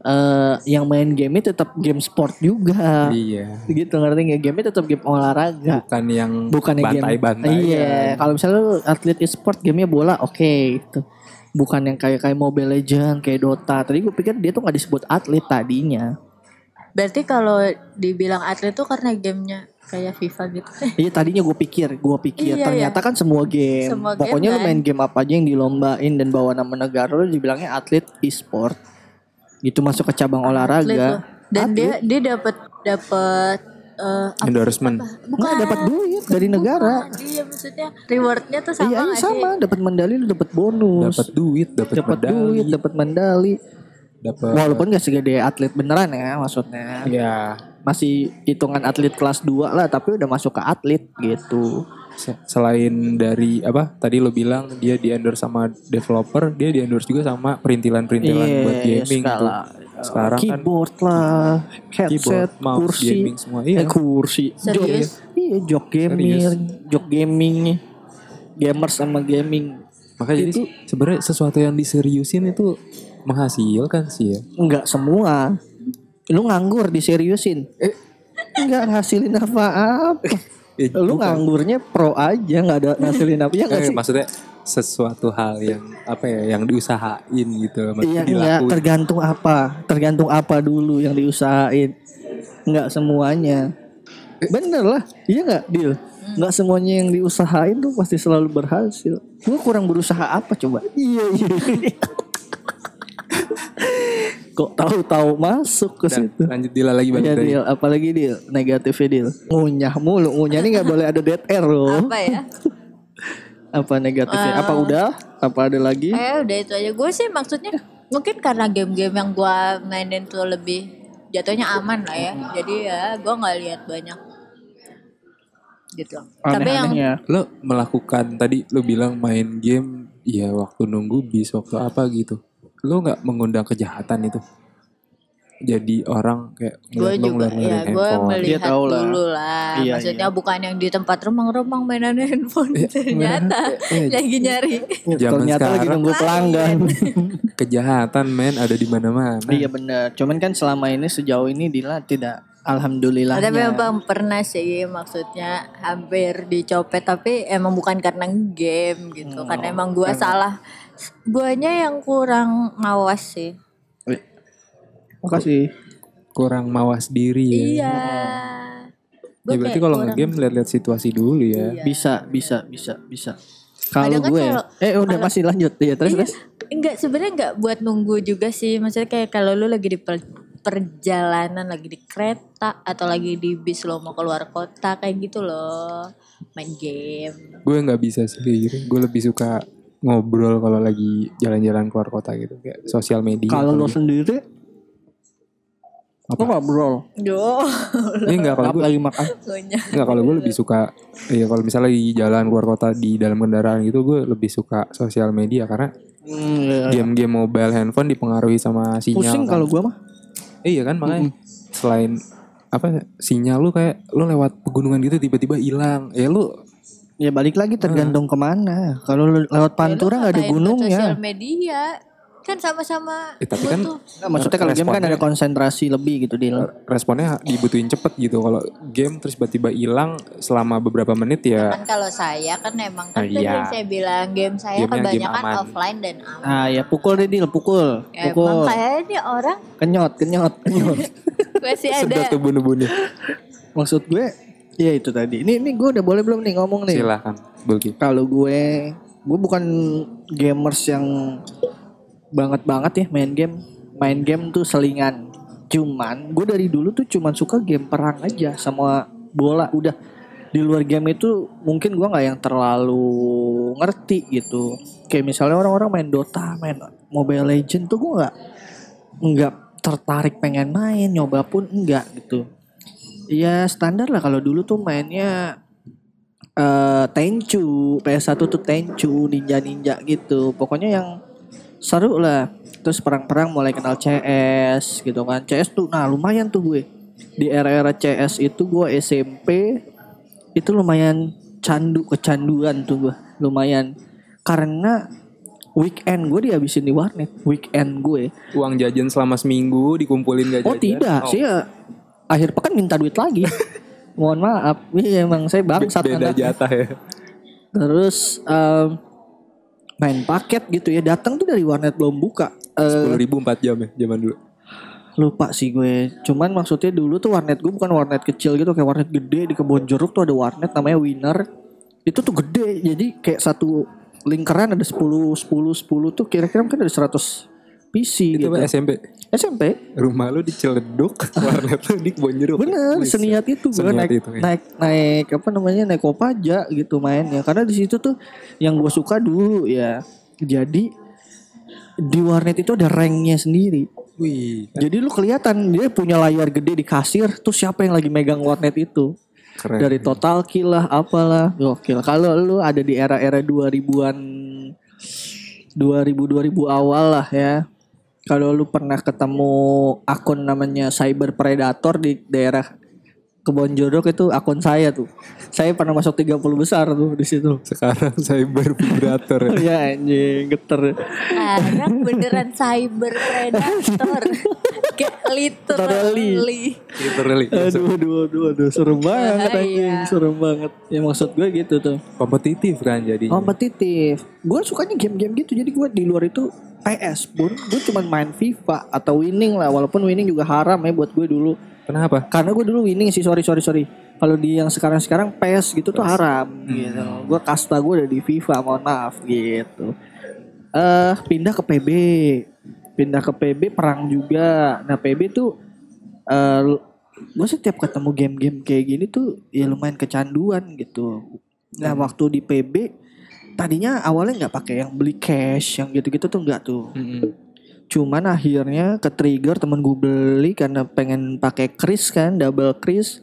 eh yang main game tetap game sport juga Iya. gitu ngerti nggak game tetap game olahraga Bukan yang bukan game bantai-bantai. Iya, kalau misalnya lu atlet e-sport gamenya bola, oke gitu. Bukan yang kayak kayak Mobile Legend, kayak Dota. Tadi gue pikir dia tuh nggak disebut atlet tadinya. Berarti kalau dibilang atlet tuh karena gamenya kayak FIFA gitu. Iya tadinya gue pikir, gue pikir Iya, ternyata kan semua game. Semua game Pokoknya lu kan. main game apa aja yang dilombain dan bawa nama negara lu dibilangnya atlet e-sport. Itu masuk ke cabang Atlet olahraga. loh. Dan Atlet. dia dia dapat dapat apa- Endorsement. Nggak dapat duit dari negara. Bukan, Iya maksudnya rewardnya tuh sama Iya, iya sama, dapat medali lu dapat bonus. Dapat duit, dapat Dapat duit, dapat medali. dapat Walaupun gak segede atlet beneran ya maksudnya. ya Masih hitungan atlet kelas 2 lah tapi udah masuk ke atlet gitu. se- selain dari apa tadi lo bilang dia di endorse sama developer, dia di endorse juga sama perintilan-perintilan buat gaming tuh. Skala. Sekarang kan keyboard lah, headset, keyboard, mouse, kursi, gaming semua. Iya. eh, kursi, jok, iya jok gaming, Serius. jok gaming, gamers sama gaming, Makanya jadi Itu- sebenarnya sesuatu yang diseriusin itu menghasilkan sih ya. enggak semua. Lu nganggur diseriusin, Eh. enggak ngasilin apa-apa. Eh, Lu bukan. nganggurnya pro aja, nggak ada ngasilin apa ya nggak Eh, sih? maksudnya sesuatu hal yang apa ya yang diusahain gitu Iya, enggak, dilakuin. tergantung apa, tergantung apa dulu yang diusahain. Enggak semuanya. Bener lah, iya nggak, deal. Nggak semuanya yang diusahain tuh pasti selalu berhasil. Gua kurang berusaha apa coba? Iya iya. Kok tahu-tahu masuk ke Dan situ? lanjut Dila lagi Iya tadi. deal, apalagi deal, negatifnya deal. Ngunyah mulu, ngunyah ini nggak boleh ada dead air loh. Apa ya? Apa negatifnya? Apa udah? Apa ada lagi? Eh udah itu aja. Gue sih maksudnya mungkin karena game-game yang gue mainin tuh lebih jatuhnya aman lah ya. Jadi ya gue nggak lihat banyak gitu. Tapi yang Aneh-anehnya. Lo melakukan tadi lo bilang main game ya waktu nunggu bis waktu apa gitu. Lo nggak mengundang kejahatan itu. Jadi orang kayak gue juga ya gue handphone. Dia melihat tahu lah. dulu lah. Iya, Maksudnya bukan yang di tempat remang-remang mainan handphone ternyata lagi nyari. Zaman Ternyata lagi sekarang- nunggu pelanggan. Kejahatan men ada di mana-mana. Iya benar. Cuman kan selama ini sejauh ini Dila tidak alhamdulillah. Tapi memang pernah sih maksudnya hampir dicopet tapi emang bukan karena game gitu. karena emang gua salah. Guanya yang kurang mawas sih. Makasih. Kurang mawas diri ya. Iya. Gua Ya berarti kalau ngegame lihat-lihat situasi dulu ya. Iya. Bisa, bisa, bisa, bisa. Kalau kan gue, kalau- eh udah masih lanjut ya terus Iya. terus. Enggak sebenarnya enggak buat nunggu juga sih. Maksudnya kayak kalau lu lagi di per- perjalanan lagi di kereta atau lagi di bis lo mau keluar kota kayak gitu loh. Main game. Gue nggak bisa sih. Gue lebih suka ngobrol kalau lagi jalan-jalan keluar kota gitu kayak sosial media. Kalau lo apalagi. sendiri, Apa? lo ngobrol. Yo. Eh, enggak kalau gue lagi makan? enggak kalau gue lebih suka iya kalau misalnya lagi jalan keluar kota di dalam kendaraan gitu gue lebih suka sosial media karena Hmm, iya, iya. game-game mobile handphone dipengaruhi sama sinyal. Pusing kan. kalau gue mah. Eh, iya kan makanya selain apa sinyal lu kayak lu lewat pegunungan gitu tiba-tiba hilang. Ya lu Ya balik lagi tergantung ke mana. Kalau lu lewat Pantura nggak ada Ya, lu ngapain buat gunungnya. Sosial media kan sama-sama. Eh, tapi kan Nggak, maksudnya kalau game kan ada konsentrasi lebih gitu Dil. responnya dibutuhin cepet gitu. Kalau game terus tiba-tiba hilang selama beberapa menit ya kan kalau saya kan emang kan tadi iya. yang saya bilang game saya Game-nya game kebanyakan aman. offline dan aman. Ah ya pukul deh Dil, pukul. Ya, Pukul. emang kayaknya ini orang Kenyot, kenyot, kenyot. masih ada sedot tuh bunuh-bunuh. Maksud gue ya itu tadi. Ini ini gue udah boleh belum nih ngomong nih. Silahkan, Bulki. Kalau gue gue bukan gamers yang banget banget ya main game. Main game tuh selingan. Cuman gue dari dulu tuh cuman suka game perang aja sama bola udah. Di luar game itu mungkin gue nggak yang terlalu ngerti gitu. Kayak misalnya orang-orang main Dota, main Mobile Legend tuh gue nggak nggak tertarik pengen main, nyoba pun enggak gitu. Ya standar lah kalau dulu tuh mainnya eh Tenchu, PS1 tuh Tenchu, ninja-ninja gitu. Pokoknya yang seru lah. Terus perang-perang mulai kenal CS gitu kan. CS tuh nah lumayan tuh gue. Di era-era CS itu gue SMP itu lumayan candu kecanduan tuh gue. Lumayan karena weekend gue dihabisin di warnet. Weekend gue. Uang jajan selama seminggu dikumpulin gak jajan. Oh tidak, Oh, sih akhir pekan minta duit lagi. Mohon maaf, iya emang saya bangsat beda jatah ya. Terus em, main paket gitu ya datang tuh dari warnet belum buka. Eh, Sepuluh ribu empat jam ya zaman dulu. lupa sih gue. Cuman maksudnya dulu tuh warnet gue bukan warnet kecil gitu kayak warnet gede di kebon jeruk tuh ada warnet namanya Winner. Itu tuh gede. Jadi kayak satu lingkaran ada 10 10 10 tuh kira-kira mungkin ada 100 PC Itu gitu. SMP? SMP. Rumah lu di Ciledug, warnet lu di Kebon Jeruk. Bener, Bisa. seniat itu gue naik, itu, ya. naik naik apa namanya naik kopaja gitu mainnya. Karena di situ tuh yang gue suka dulu ya. Jadi di warnet itu ada ranknya sendiri. Wih, Jadi lu kelihatan dia punya layar gede di kasir, tuh siapa yang lagi megang warnet itu? keren. Dari total kill lah, apalah, gokil. Kalau lu ada di era-era 2000-an 2000 2000 awal lah ya. Kalau lu pernah ketemu akun namanya Cyber Predator di daerah Kebon Jodok itu akun saya tuh. Saya pernah masuk 30 besar tuh di situ. Sekarang cyber vibrator. ya anjing, geter. Anak beneran cyber predator. Kayak literally. Literally. Aduh, aduh, aduh, aduh, serem banget anjing, serem banget. Ya maksud gue gitu tuh. Kompetitif kan jadi. Kompetitif. Gue sukanya game-game gitu. Jadi gue di luar itu PS pun gue cuman main FIFA atau winning lah. Walaupun winning juga haram ya buat gue dulu. Kenapa? Karena gue dulu winning sih sorry sorry sorry. Kalau di yang sekarang-sekarang PES gitu tuh haram gitu. Gue kasta gue udah di FIFA mohon maaf gitu. Eh pindah ke PB. Pindah ke PB perang juga. Nah PB tuh eh gue setiap ketemu game-game kayak gini tuh ya lumayan kecanduan gitu. Nah waktu di PB tadinya awalnya nggak pakai yang beli cash yang gitu-gitu tuh nggak tuh. Mm-mm. Cuman akhirnya ke trigger temen gue beli karena pengen pakai kris kan, double kris.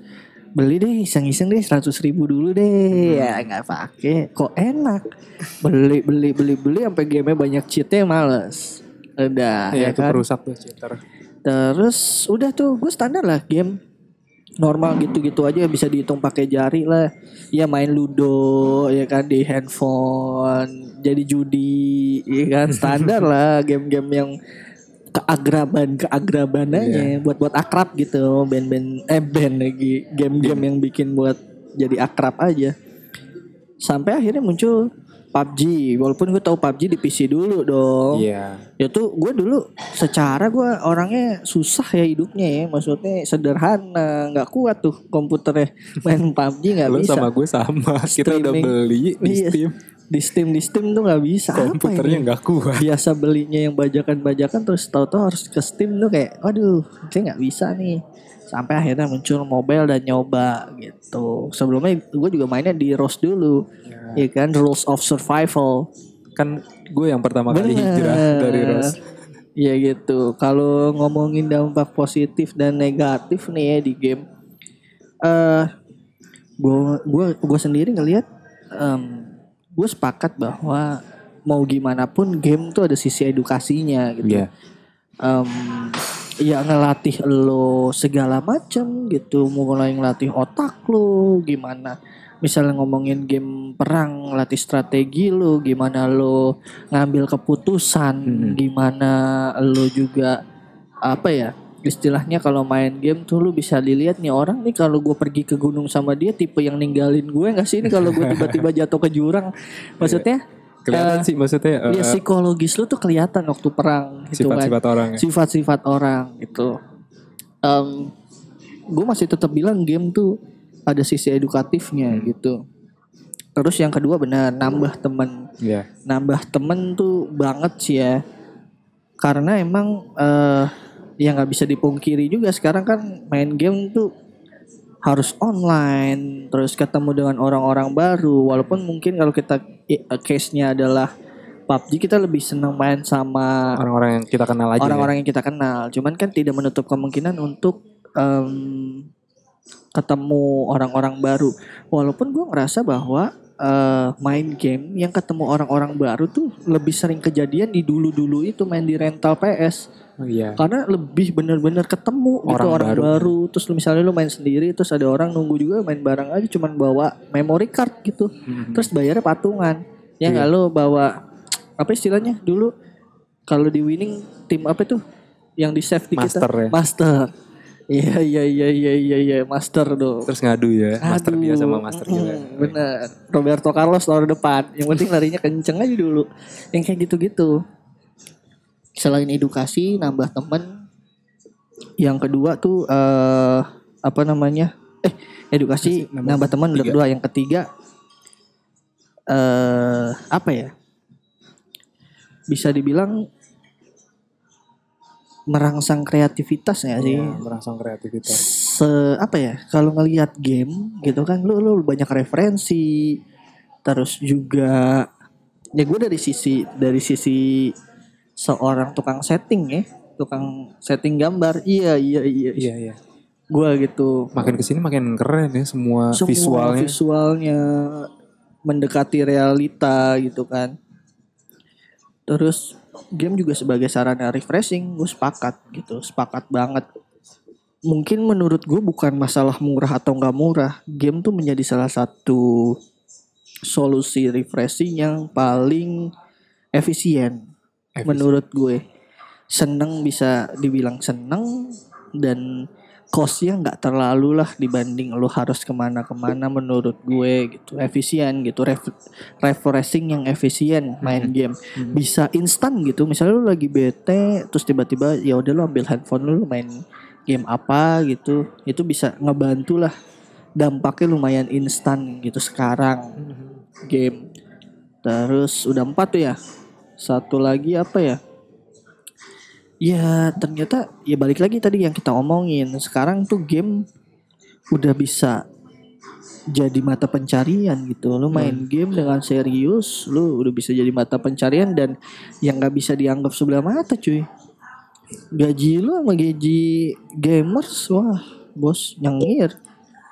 Beli deh iseng-iseng deh 100 ribu dulu deh ya nggak pakai kok enak beli beli beli beli sampai gamenya banyak cheatnya males udah Ya, ya, itu kan? perusak tuh cheater. terus udah tuh gue standar lah game. Normal gitu-gitu aja bisa dihitung pakai jari lah. Ya main ludo ya kan di handphone jadi judi ya kan? Standar lah game-game yang keagraban keagraban aja buat buat akrab gitu. Band-band eh band lagi game-game yang bikin buat jadi akrab aja. Sampai akhirnya muncul PUBG walaupun gue tahu PUBG di PC dulu dong Iya. ya tuh gue dulu secara gue orangnya susah ya hidupnya ya maksudnya sederhana nggak kuat tuh komputernya main PUBG nggak Lo bisa sama gue sama. Kita udah Streaming. beli di Iya. Steam. Di Steam di Steam tuh nggak bisa. Komputernya nggak kuat. biasa belinya yang bajakan-bajakan terus tahu-tahu harus ke Steam tuh kayak aduh kayak nggak bisa nih. Sampai akhirnya muncul mobile dan nyoba gitu. Sebelumnya gue juga mainnya di ROS dulu. Ya kan? Rules of Survival. Kan gue yang pertama kali hijrah dari Ros. Iya gitu. Kalau ngomongin dampak positif dan negatif nih ya di game, eh gua gua gua sendiri ngelihat, em gue sepakat bahwa mau gimana pun game tuh ada sisi edukasinya gitu. Iya. Em, ya ngelatih lo segala macam gitu, mulai ngelatih otak lo gimana. Misalnya ngomongin game perang, latih strategi lo, gimana lo ngambil keputusan, Hmm. gimana lo juga apa ya istilahnya kalau main game tuh lu bisa dilihat nih orang nih kalau gue pergi ke gunung sama dia tipe yang ninggalin gue nggak sih ini kalau gue tiba-tiba jatuh ke jurang maksudnya Kelihatan Eh, sih maksudnya ya eh, psikologis lu tuh kelihatan waktu perang gitu kan sifat-sifat orang ya. sifat-sifat orang gitu. Em gue masih tetap bilang game tuh ada sisi edukatifnya Hmm. gitu. Terus yang kedua benar nambah temen, Iya. nambah temen tuh banget sih ya. Karena emang eh ya nggak bisa dipungkiri juga sekarang kan main game tuh harus online, terus ketemu dengan orang-orang baru. Walaupun mungkin kalau kita case-nya adalah PUBG kita lebih senang main sama Orang-orang yang kita kenal aja. ya. orang-orang yang kita kenal. Cuman kan tidak menutup kemungkinan untuk em, ketemu orang-orang baru. Walaupun gue ngerasa bahwa eh, main game yang ketemu orang-orang baru tuh lebih sering kejadian di dulu-dulu itu main di rental PS. Oh, iya. Karena lebih bener-bener ketemu gitu Orang orang baru. baru. Terus lu misalnya lu main sendiri terus ada orang nunggu juga main bareng aja cuman bawa memory card gitu. Mhm. Terus bayarnya patungan. Ya Iya. nggak lu bawa apa istilahnya dulu kalau di winning tim apa tuh yang di save di Master kita ya. master. Iya iya iya iya iya iya master dong. Terus ngadu ya. Master Aduh, dia sama master mm, juga. Bener. Roberto Carlos taruh depan. Yang penting larinya kenceng aja dulu. Yang kayak gitu-gitu. Selain edukasi, nambah temen. Yang kedua tuh eh apa namanya? Eh, edukasi Nambah nambah teman udah kedua. Yang ketiga eh apa ya? Bisa dibilang merangsang kreativitas ya sih. Iya, merangsang kreativitas. Se apa ya? Kalau ngelihat game gitu kan lu lu banyak referensi terus juga ya gue dari sisi dari sisi seorang tukang setting ya tukang setting gambar. Iya iya iya, Iya iya. gue gitu. Makin ke sini makin keren ya semua, semua visualnya. visualnya mendekati realita gitu kan. Terus game juga sebagai sarana refreshing gue sepakat gitu sepakat banget. Mungkin menurut gue bukan masalah murah atau nggak murah game tuh menjadi salah satu solusi refreshing yang paling efisien Efisien. menurut gue seneng bisa dibilang seneng dan costnya nggak terlalu lah dibanding lo harus ke mana-kemana menurut gue gitu. Efisien gitu Ref- refreshing yang efisien main game. Bisa instan gitu misalnya lo lagi bete terus tiba-tiba ya udah lo ambil handphone lo, lo main game apa gitu itu bisa ngebantu lah. Dampaknya lumayan instan gitu sekarang game. Terus udah empat tuh ya satu lagi apa ya? Ya ternyata ya balik lagi tadi yang kita omongin. Sekarang tuh game udah bisa jadi mata pencarian gitu. Lu main game dengan serius lu udah bisa jadi mata pencarian dan yang nggak bisa dianggap sebelah mata cuy. Gaji lu sama gaji gamers wah bos nyengir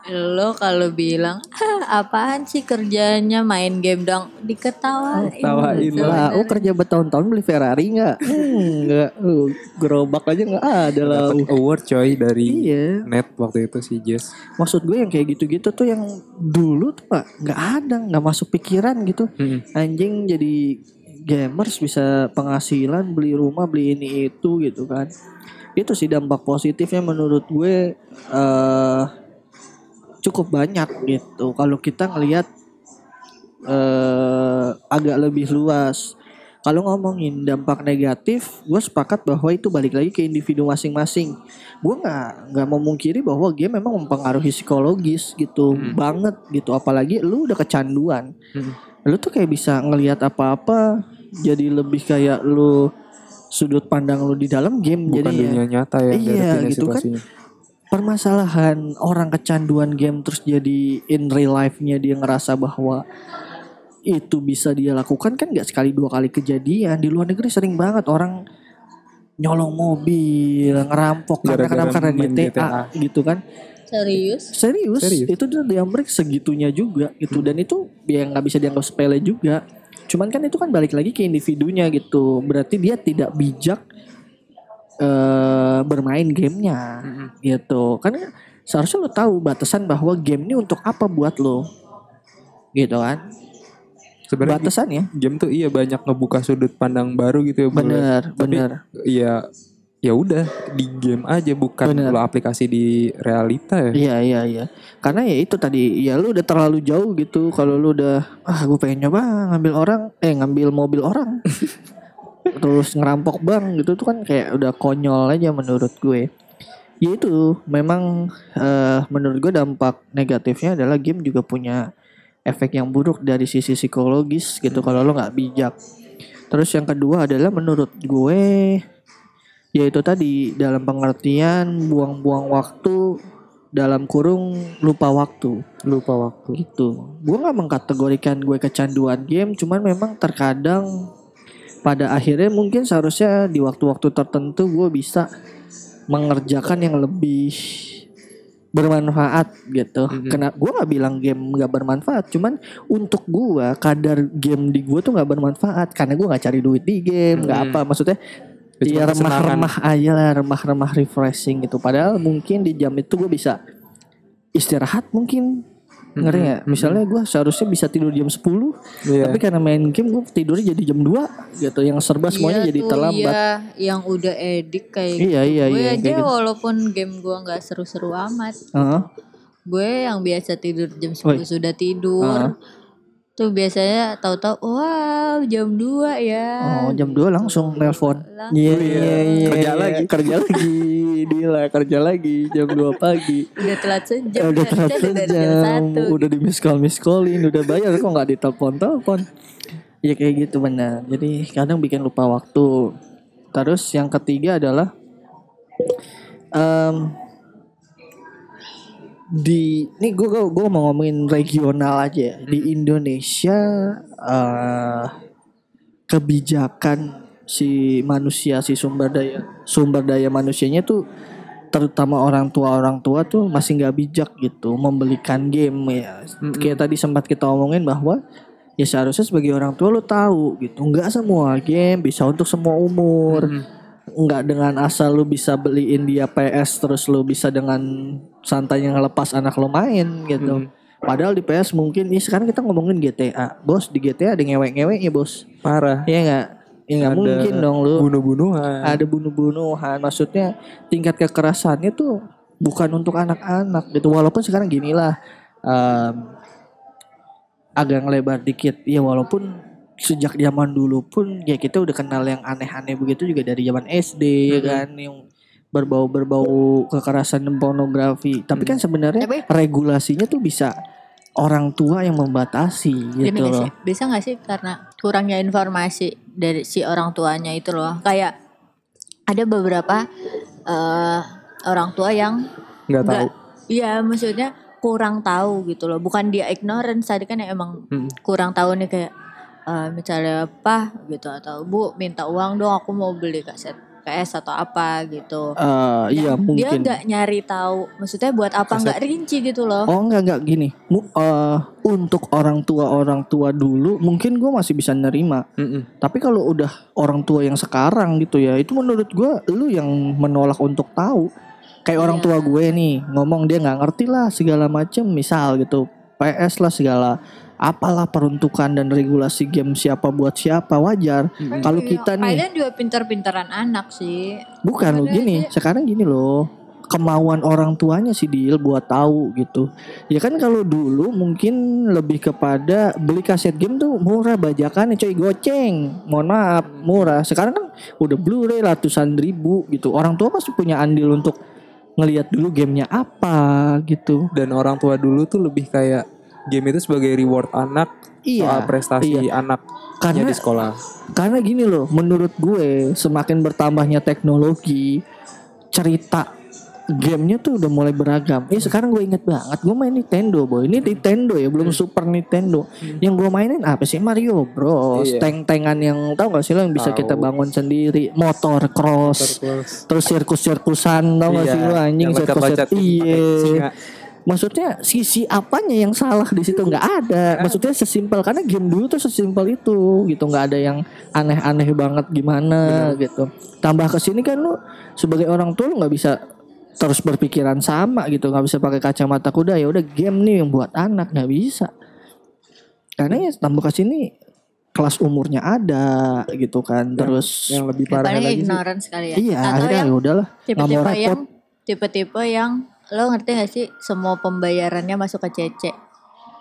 Lo kalau bilang "Hah, apaan sih kerjanya? Main game dong. Diketawain. Tawain gitu. lah oh kerja bertahun-tahun beli Ferrari nggak? Hmm, nggak uh, gerobak aja nggak ada lah Dapat award coy dari iya. Net waktu itu si Jess. maksud gue yang kayak gitu-gitu tuh yang dulu tuh nggak nggak ada nggak masuk pikiran gitu. Mm-mm. anjing jadi gamers bisa penghasilan beli rumah beli ini itu gitu kan. Itu sih dampak positifnya menurut gue eh cukup banyak gitu. Kalau kita ngelihat eh agak lebih luas. Kalau ngomongin dampak negatif gue sepakat bahwa itu balik lagi ke individu masing-masing. Gue nggak nggak memungkiri bahwa game memang mempengaruhi psikologis gitu banget gitu. Apalagi lu udah kecanduan. Hmm. lu tuh kayak bisa ngelihat apa-apa jadi lebih kayak lu sudut pandang lu di dalam game Bukan jadi ya dunia nyata ya Iya, gitu kan. Permasalahan orang kecanduan game terus jadi in real life-nya dia ngerasa bahwa itu bisa dia lakukan kan nggak sekali dua kali kejadian di luar negeri sering banget orang nyolong mobil ngerampok karena Gara-gara kenapa karena main GTA, GTA. gitu kan Serius? serius, Serius? itu tuh di Amerika segitunya juga gitu dan itu ya nggak bisa dianggap sepele juga cuman kan itu kan balik lagi ke individunya gitu berarti dia tidak bijak eh bermain gamenya gitu kan seharusnya lo tahu batasan bahwa game ini untuk apa buat lo gitu kan Sebenarnya batasannya game tuh iya banyak ngebuka sudut pandang baru gitu ya. Bro. bener Tapi bener Iya ya udah di game aja bukan Bener. lo aplikasi di realita ya. Iya iya iya. Karena ya itu tadi ya lu udah terlalu jauh gitu kalau lu udah ah gue pengen nyoba ngambil orang eh ngambil mobil orang. Terus ngerampok bank gitu tuh kan kayak udah konyol aja menurut gue. Ya itu memang eh, menurut gue dampak negatifnya adalah game juga punya efek yang buruk dari sisi psikologis gitu kalau lo nggak bijak. Terus yang kedua adalah menurut gue yaitu tadi dalam pengertian buang-buang waktu dalam kurung lupa waktu Lupa waktu. gitu. Gue nggak mengkategorikan gue kecanduan game, cuman memang terkadang pada akhirnya mungkin seharusnya di waktu-waktu tertentu gue bisa mengerjakan yang lebih bermanfaat gitu. Mhm. Kena gue nggak bilang game nggak bermanfaat, cuman untuk gue kadar game di gue tuh nggak bermanfaat karena gue nggak cari duit di game, nggak Mhm. apa maksudnya Ya, Iya remah-remah aja lah remah-remah refreshing gitu padahal mungkin di jam itu gue bisa istirahat mungkin ngerti nggak misalnya gue seharusnya bisa tidur jam 10 Iya. tapi karena main game gue tidurnya jadi jam 2 gitu yang serba semuanya Iya jadi tuh, terlambat Iya, yang udah edik kayak Iya, gitu. iya, gue iya, aja kayak gitu. walaupun game gue nggak seru-seru amat. Heeh. Gue yang biasa tidur jam 10 Woi. sudah tidur. Heeh. Tuh biasanya tahu-tahu wow jam 2 ya. Oh jam 2 langsung nelpon. Langsung. Iya iya iya. Kerja iya. lagi. Kerja lagi. Dila kerja lagi jam 2 pagi. Udah telat sejam. udah telat sejam, udah di miss call miss callin, udah bayar kok nggak ditelepon telepon. Ya kayak gitu benar. Jadi kadang bikin lupa waktu. Terus yang ketiga adalah em, di ini gue gue mau ngomongin regional aja ya. di Indonesia eh kebijakan si manusia si sumber daya sumber daya manusianya tuh terutama orang tua orang tua tuh masih nggak bijak gitu membelikan game ya. Kayak tadi sempat kita omongin bahwa ya seharusnya sebagai orang tua lo tahu gitu. Nggak semua game bisa untuk semua umur nggak dengan asal lu bisa beliin dia PS terus lu bisa dengan santainya ngelepas anak lo main gitu. Padahal di PS mungkin ini sekarang kita ngomongin GTA. Bos di GTA ada ngewek-ngewek ya bos. Parah. Iya nggak? Ya nggak mungkin dong lu. Bunuh-bunuhan. Ada bunuh-bunuhan. Maksudnya tingkat kekerasannya tuh bukan untuk anak-anak gitu. Walaupun sekarang gini lah. em, agak ngelebar dikit. Ya walaupun sejak zaman dulu pun ya kita udah kenal yang aneh-aneh begitu juga dari zaman SD ya kan yang berbau-berbau kekerasan dan pornografi. Tapi kan sebenarnya Tapi- regulasinya tuh bisa orang tua yang membatasi Gini gitu gak loh. sih? Bisa gak sih karena kurangnya informasi dari si orang tuanya itu loh. Kayak ada beberapa eh, orang tua yang Nggak tahu. nggak- Iya, maksudnya kurang tahu gitu loh. Bukan dia ignorance tadi kan yang emang Mm. kurang tahu nih kayak eh, misalnya apa gitu atau Bu minta uang dong aku mau beli kaset PS atau apa gitu. Eh, iya Dia mungkin. nggak nyari tahu, maksudnya buat apa nggak rinci gitu loh. Oh enggak enggak gini. Mu- eh, untuk orang tua orang tua dulu mungkin gue masih bisa nerima. Mm-mm. Tapi kalau udah orang tua yang sekarang gitu ya, itu menurut gue lu yang menolak untuk tahu. Kayak orang Iya. tua gue nih ngomong dia nggak ngerti lah segala macem misal gitu. PS lah segala apalah peruntukan dan regulasi game siapa buat siapa wajar. Kalau kita nih Kalian juga pinter-pinteran anak sih. Bukan lo gini, sekarang gini loh. Kemauan orang tuanya sih deal buat tahu gitu. Ya kan kalau dulu mungkin lebih kepada beli kaset game tuh murah bajakan coy goceng. Mohon maaf, murah. Sekarang kan udah Blu-ray ratusan ribu gitu. Orang tua pasti punya andil untuk ngelihat dulu gamenya apa gitu. Dan orang tua dulu tuh lebih kayak game itu sebagai reward anak Iya, soal prestasi anak Karena di sekolah. Karena gini loh, menurut gue semakin bertambahnya teknologi, cerita gamenya tuh udah mulai beragam. Eh sekarang gue inget banget, gue main Nintendo boy. Ini Nintendo ya, belum Super Nintendo. Yang gue mainin apa sih Mario Bros. Iya. Tank-tankan yang tahu gak sih lo yang bisa Tahu. kita bangun sendiri, motor cross, Terus terus sirkus-sirkusan tau gak Iya, sih lo anjing sirkus Iya. Maksudnya sisi apanya yang salah di situ nggak ada. Maksudnya sesimpel karena game dulu tuh sesimpel itu gitu nggak ada yang aneh-aneh banget gimana gitu. Tambah ke sini kan lu sebagai orang tua lu nggak bisa terus berpikiran sama gitu nggak bisa pakai kacamata kuda ya udah game nih yang buat anak nggak bisa. Karena ya tambah ke sini kelas umurnya ada gitu kan terus yang lebih parah lagi sih. kali ya. iya Atau akhirnya yang ya udahlah tipe-tipe yang tipe-tipe yang lo ngerti gak sih semua pembayarannya masuk ke CC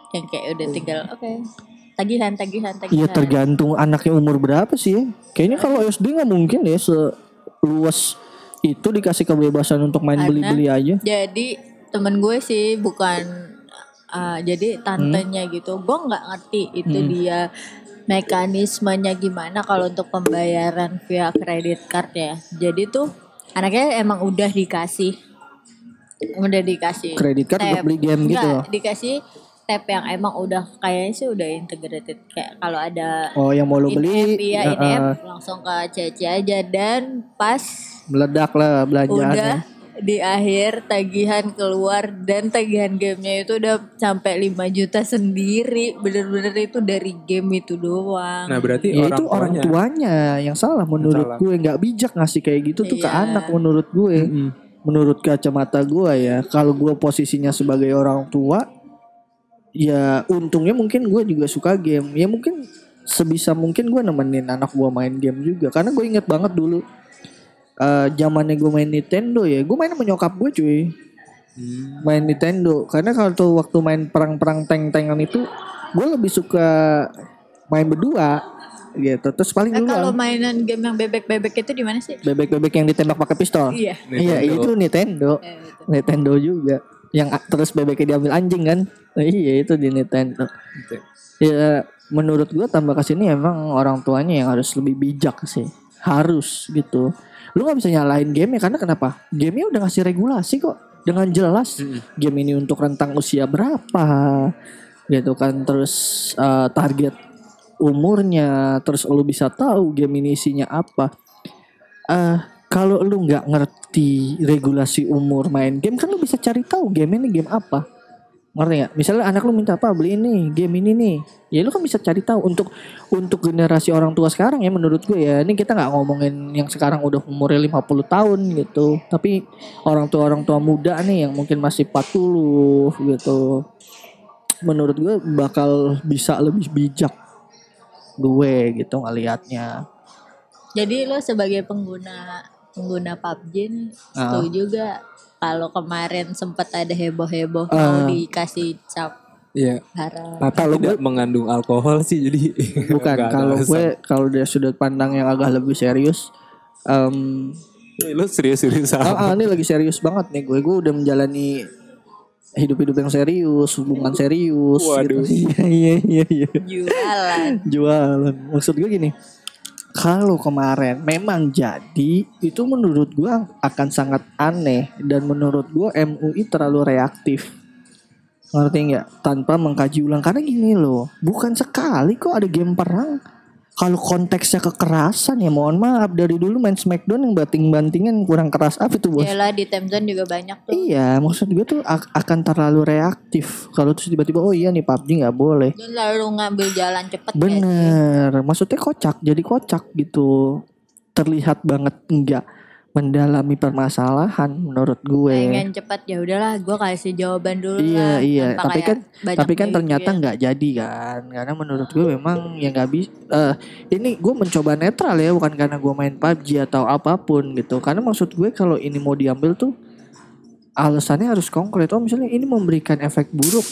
yang kayak udah tinggal oke tagihan tagihan tagihan Iya tergantung anaknya umur berapa sih. ya. Kayaknya kalau SD nggak mungkin deh seluas itu dikasih kebebasan untuk main beli-beli aja. jadi temen gue sih bukan uh, jadi tantenya Hmm. gitu gue nggak ngerti itu dia mekanismenya gimana kalau untuk pembayaran via kredit card ya jadi tuh anaknya emang udah dikasih udah dikasih Kredit card untuk tab. beli game gitu loh. dikasih tab yang emang udah kayaknya sih udah integrated kayak kalau ada Oh yang mau lo beli iya ya, in-app, eh, langsung ke CC aja dan pas meledak lah udah belanjaannya. di akhir tagihan keluar dan tagihan gamenya itu udah sampai 5 juta sendiri bener-bener itu dari game itu doang Nah berarti Ya orang itu orang tuanya. tuanya yang salah menurut salah. gue nggak bijak ngasih kayak gitu tuh ke Iya. anak menurut gue. Mm-mm. Menurut kacamata gue ya, kalau gue posisinya sebagai orang tua, ya untungnya mungkin gue juga suka game. Ya mungkin sebisa mungkin gue nemenin anak gue main game juga. Karena gue inget banget dulu eh zamannya gue main Nintendo ya, gue main sama nyokap gue cuy. Hmm. Main Nintendo. Karena kalau tuh waktu main perang-perang tank-tankan itu gue lebih suka main berdua gitu. Terus paling dulu kalau mainan game yang bebek-bebek itu di mana sih? bebek-bebek yang ditembak pakai pistol. Iya. Iya itu Nintendo. Eh, itu. Nintendo juga. Yang terus bebeknya diambil anjing kan? Nah, iya itu di Nintendo. Gitu. Ya menurut gua tambah ke sini emang orang tuanya yang harus lebih bijak sih. Harus gitu. Lu nggak bisa nyalain game ya karena kenapa? Gamenya udah ngasih regulasi kok dengan jelas. Game ini untuk rentang usia berapa, gitu kan. Terus eh, target umurnya, terus lu bisa tahu game ini isinya apa. eh kalau lu nggak ngerti regulasi umur main game kan lu bisa cari tahu game ini game apa. Ngerti nggak? Misalnya anak lu minta apa beli ini game ini nih. Ya lu kan bisa cari tahu. Untuk untuk generasi orang tua sekarang ya menurut gue ya ini kita nggak ngomongin yang sekarang udah umurnya 50 tahun gitu. Tapi orang tua orang tua muda nih yang mungkin masih 40 gitu. Menurut gue bakal bisa lebih bijak gue gitu ngelihatnya Jadi lo sebagai pengguna pengguna PUBG nih setuju juga kalau kemarin sempat ada heboh-heboh Ah. mau dikasih cap Iya. haram. Tapi Kalau tidak mengandung alkohol sih jadi Bukan kalau gue kalau dari sudut pandang yang agak lebih serius em Eh, lu serius-serius ah, ah, ini lagi serius banget nih gue gue udah menjalani hidup-hidup yang serius hubungan serius Waduh. gitu. iya iya iya Jualan. jualan maksud gue gini kalau kemarin memang jadi itu menurut gue akan sangat aneh dan menurut gue MUI terlalu reaktif ngerti nggak tanpa mengkaji ulang karena gini loh bukan sekali kok ada game perang kalau konteksnya kekerasan ya mohon maaf dari dulu main Smackdown yang banting-bantingan kurang keras apa itu bos Yalah di Temzon juga banyak tuh. Iya, maksud gue tuh ak- akan terlalu reaktif. Kalau terus tiba-tiba, oh iya nih PUBG nggak boleh. Dia lalu ngambil jalan cepet Bener, maksudnya kocak, jadi kocak gitu. Terlihat banget enggak mendalami permasalahan menurut gue. pengen cepet ya udahlah gue kasih jawaban dulu Iya lah iya, tanpa tapi kan tapi kan gitu ternyata ya. nggak jadi kan, karena menurut gue memang ya nggak bisa. eh ini gue mencoba netral ya, bukan karena gue main PUBG atau apa pun gitu. Karena maksud gue kalau ini mau diambil tuh alasannya harus konkret. Oh misalnya ini memberikan efek buruk,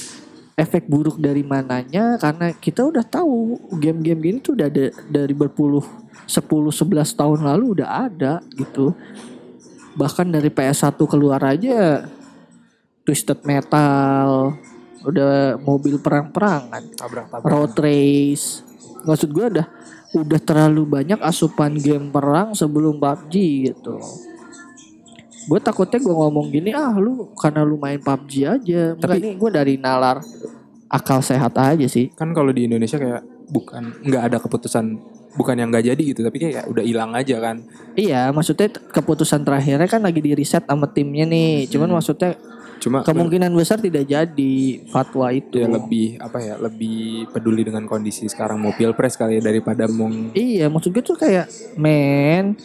efek buruk dari mananya? Karena kita udah tahu game-game gini tuh udah ada dari berpuluh 10 11 tahun lalu udah ada gitu. Bahkan dari PS1 keluar aja Twisted Metal, udah mobil perang-perangan, road race. Maksud gue udah udah terlalu banyak asupan game perang sebelum PUBG gitu. Gue takutnya gue ngomong gini, ah lu karena lu main PUBG aja. Tapi Tapi- ini gue dari nalar akal sehat aja sih. Kan kalau di Indonesia kayak bukan nggak ada keputusan bukan yang nggak jadi gitu tapi kayak udah hilang aja kan. Iya, maksudnya keputusan terakhirnya kan lagi di riset sama timnya nih. Cuman maksudnya Cuma kemungkinan besar tidak jadi fatwa itu. ya lebih apa ya lebih peduli dengan kondisi sekarang mau pilpres kali ya daripada mau Iya, maksud gue tuh kayak men.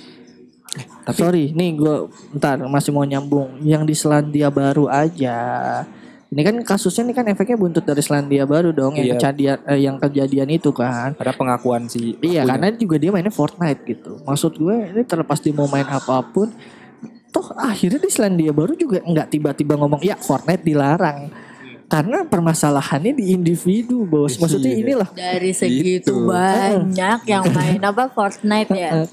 Tapi- sorry, nih gue ntar masih mau nyambung. Yang di Selandia Baru aja. Ini kan kasusnya ini kan efeknya buntut dari Selandia Baru dong yang Iya. kejadian eh, yang kejadian itu kan. ada pengakuan si Iya, karena juga dia mainnya Fortnite gitu. Maksud gue ini terlepas dia mau main apa pun, toh akhirnya di Selandia Baru juga nggak tiba-tiba ngomong ya Fortnite dilarang. Karena permasalahannya di individu, bos. Maksudnya Iya. inilah dari segitu Gitu. banyak yang main apa Fortnite ya Eh,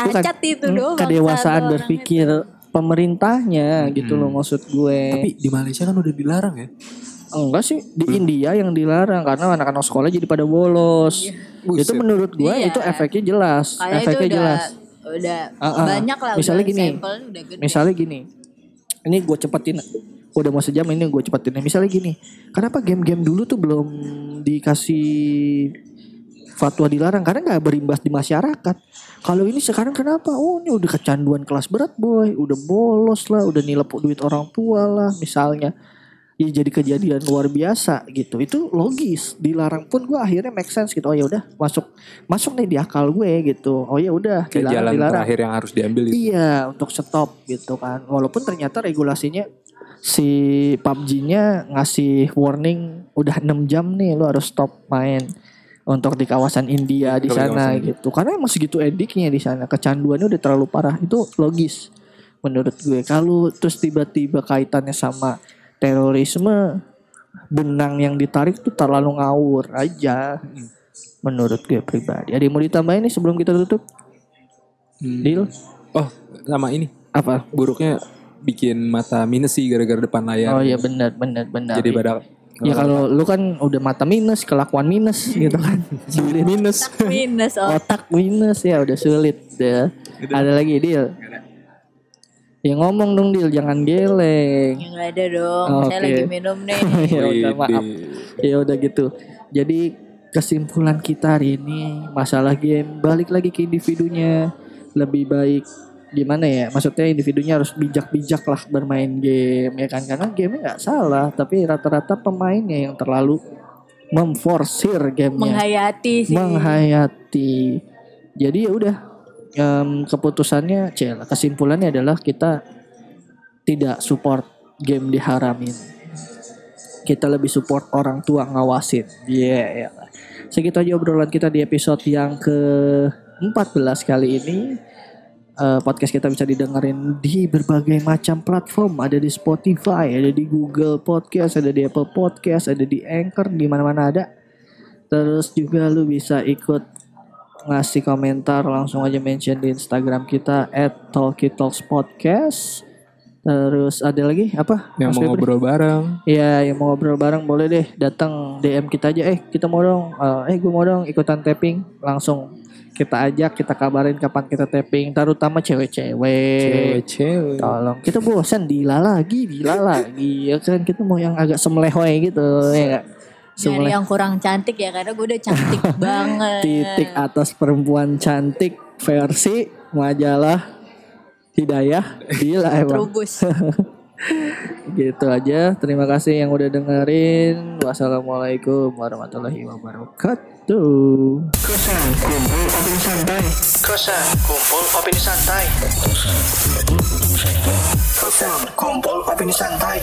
cacat itu Hmm, doang kedewasaan berpikir pemerintahnya gitu loh maksud gue. tapi di Malaysia kan udah dilarang ya enggak sih di India yang dilarang karena anak-anak sekolah jadi pada bolos. Itu Buset. menurut gue Iya. itu efeknya jelas, itu efeknya udah jelas. udah Ah, ah. banyak lah Misalnya udah gini, udah gede. Misalnya gini, ini gue cepetin, udah mau sejam ini gue cepetin. Misalnya gini, kenapa game-game dulu tuh belum dikasih fatwa dilarang karena nggak berimbas di masyarakat. Kalau ini sekarang kenapa? Oh ini udah kecanduan kelas berat boy, udah bolos lah, udah nilep duit orang tua lah misalnya. Ya jadi kejadian luar biasa gitu. Itu logis. Dilarang pun gue akhirnya make sense gitu. Oh ya udah masuk masuk nih di akal gue gitu. Oh ya udah dilarang jalan dilarang. terakhir yang harus diambil itu Iya, untuk stop gitu kan. Walaupun ternyata regulasinya si PUBG-nya ngasih warning udah 6 jam nih lu harus stop main untuk di kawasan India di sana India. gitu. Karena emang segitu ediknya di sana, kecanduannya udah terlalu parah. Itu logis menurut gue. Kalau terus tiba-tiba kaitannya sama terorisme benang yang ditarik tuh terlalu ngawur aja. Menurut gue pribadi. Ada yang mau ditambahin nih sebelum kita tutup? Hmm. Deal? Oh, sama ini. Apa? Buruknya bikin mata minus sih gara-gara depan layar. Oh iya benar benar benar. Jadi pada Ya kalau lu kan udah mata minus, kelakuan minus gitu kan. Sulit minus. Minus oh. Otak minus ya udah sulit deh. Ada lagi deal. Ya ngomong dong deal, jangan geleng. Ya nggak ada dong. Oke. Saya lagi minum nih. ya udah maaf. Ya udah gitu. Jadi kesimpulan kita hari ini masalah game balik lagi ke individunya lebih baik gimana ya maksudnya individunya harus bijak-bijak lah bermain game ya kan karena game nggak salah tapi rata-rata pemainnya yang terlalu memforsir gamenya Menghayati sih. menghayati. Jadi ya udah em, keputusannya, cel, kesimpulannya adalah kita tidak support game diharamin. Kita lebih support orang tua ngawasin. Iya, yeah, Segitu aja obrolan kita di episode yang ke 14 kali ini. Eh, podcast kita bisa didengerin di berbagai macam platform. Ada di Spotify, ada di Google Podcast, ada di Apple Podcast, ada di Anchor, di mana-mana ada. Terus juga lu bisa ikut ngasih komentar langsung aja mention di Instagram kita @talkitalkspodcast. Terus ada lagi apa? Yang Mas mau Febri? ngobrol bareng. Iya, yang mau ngobrol bareng boleh deh datang DM kita aja. Eh, kita mau dong. eh, eh, gue mau dong ikutan tapping. Langsung kita ajak, kita kabarin kapan kita tapping. Terutama cewek-cewek. Cewek-cewek. Tolong. Kita bosan dila lagi, dila lagi. Ya kan kita mau yang agak semelehoy gitu, ya enggak? Nyari yang kurang cantik ya karena gue udah cantik banget. titik atas perempuan cantik versi majalah Hidayah Dila emang Trubus. gitu aja terima kasih yang udah dengerin wassalamualaikum warahmatullahi wabarakatuh Kosan kumpul opini santai. Kosan kumpul opini santai. Kosan kumpul opini santai.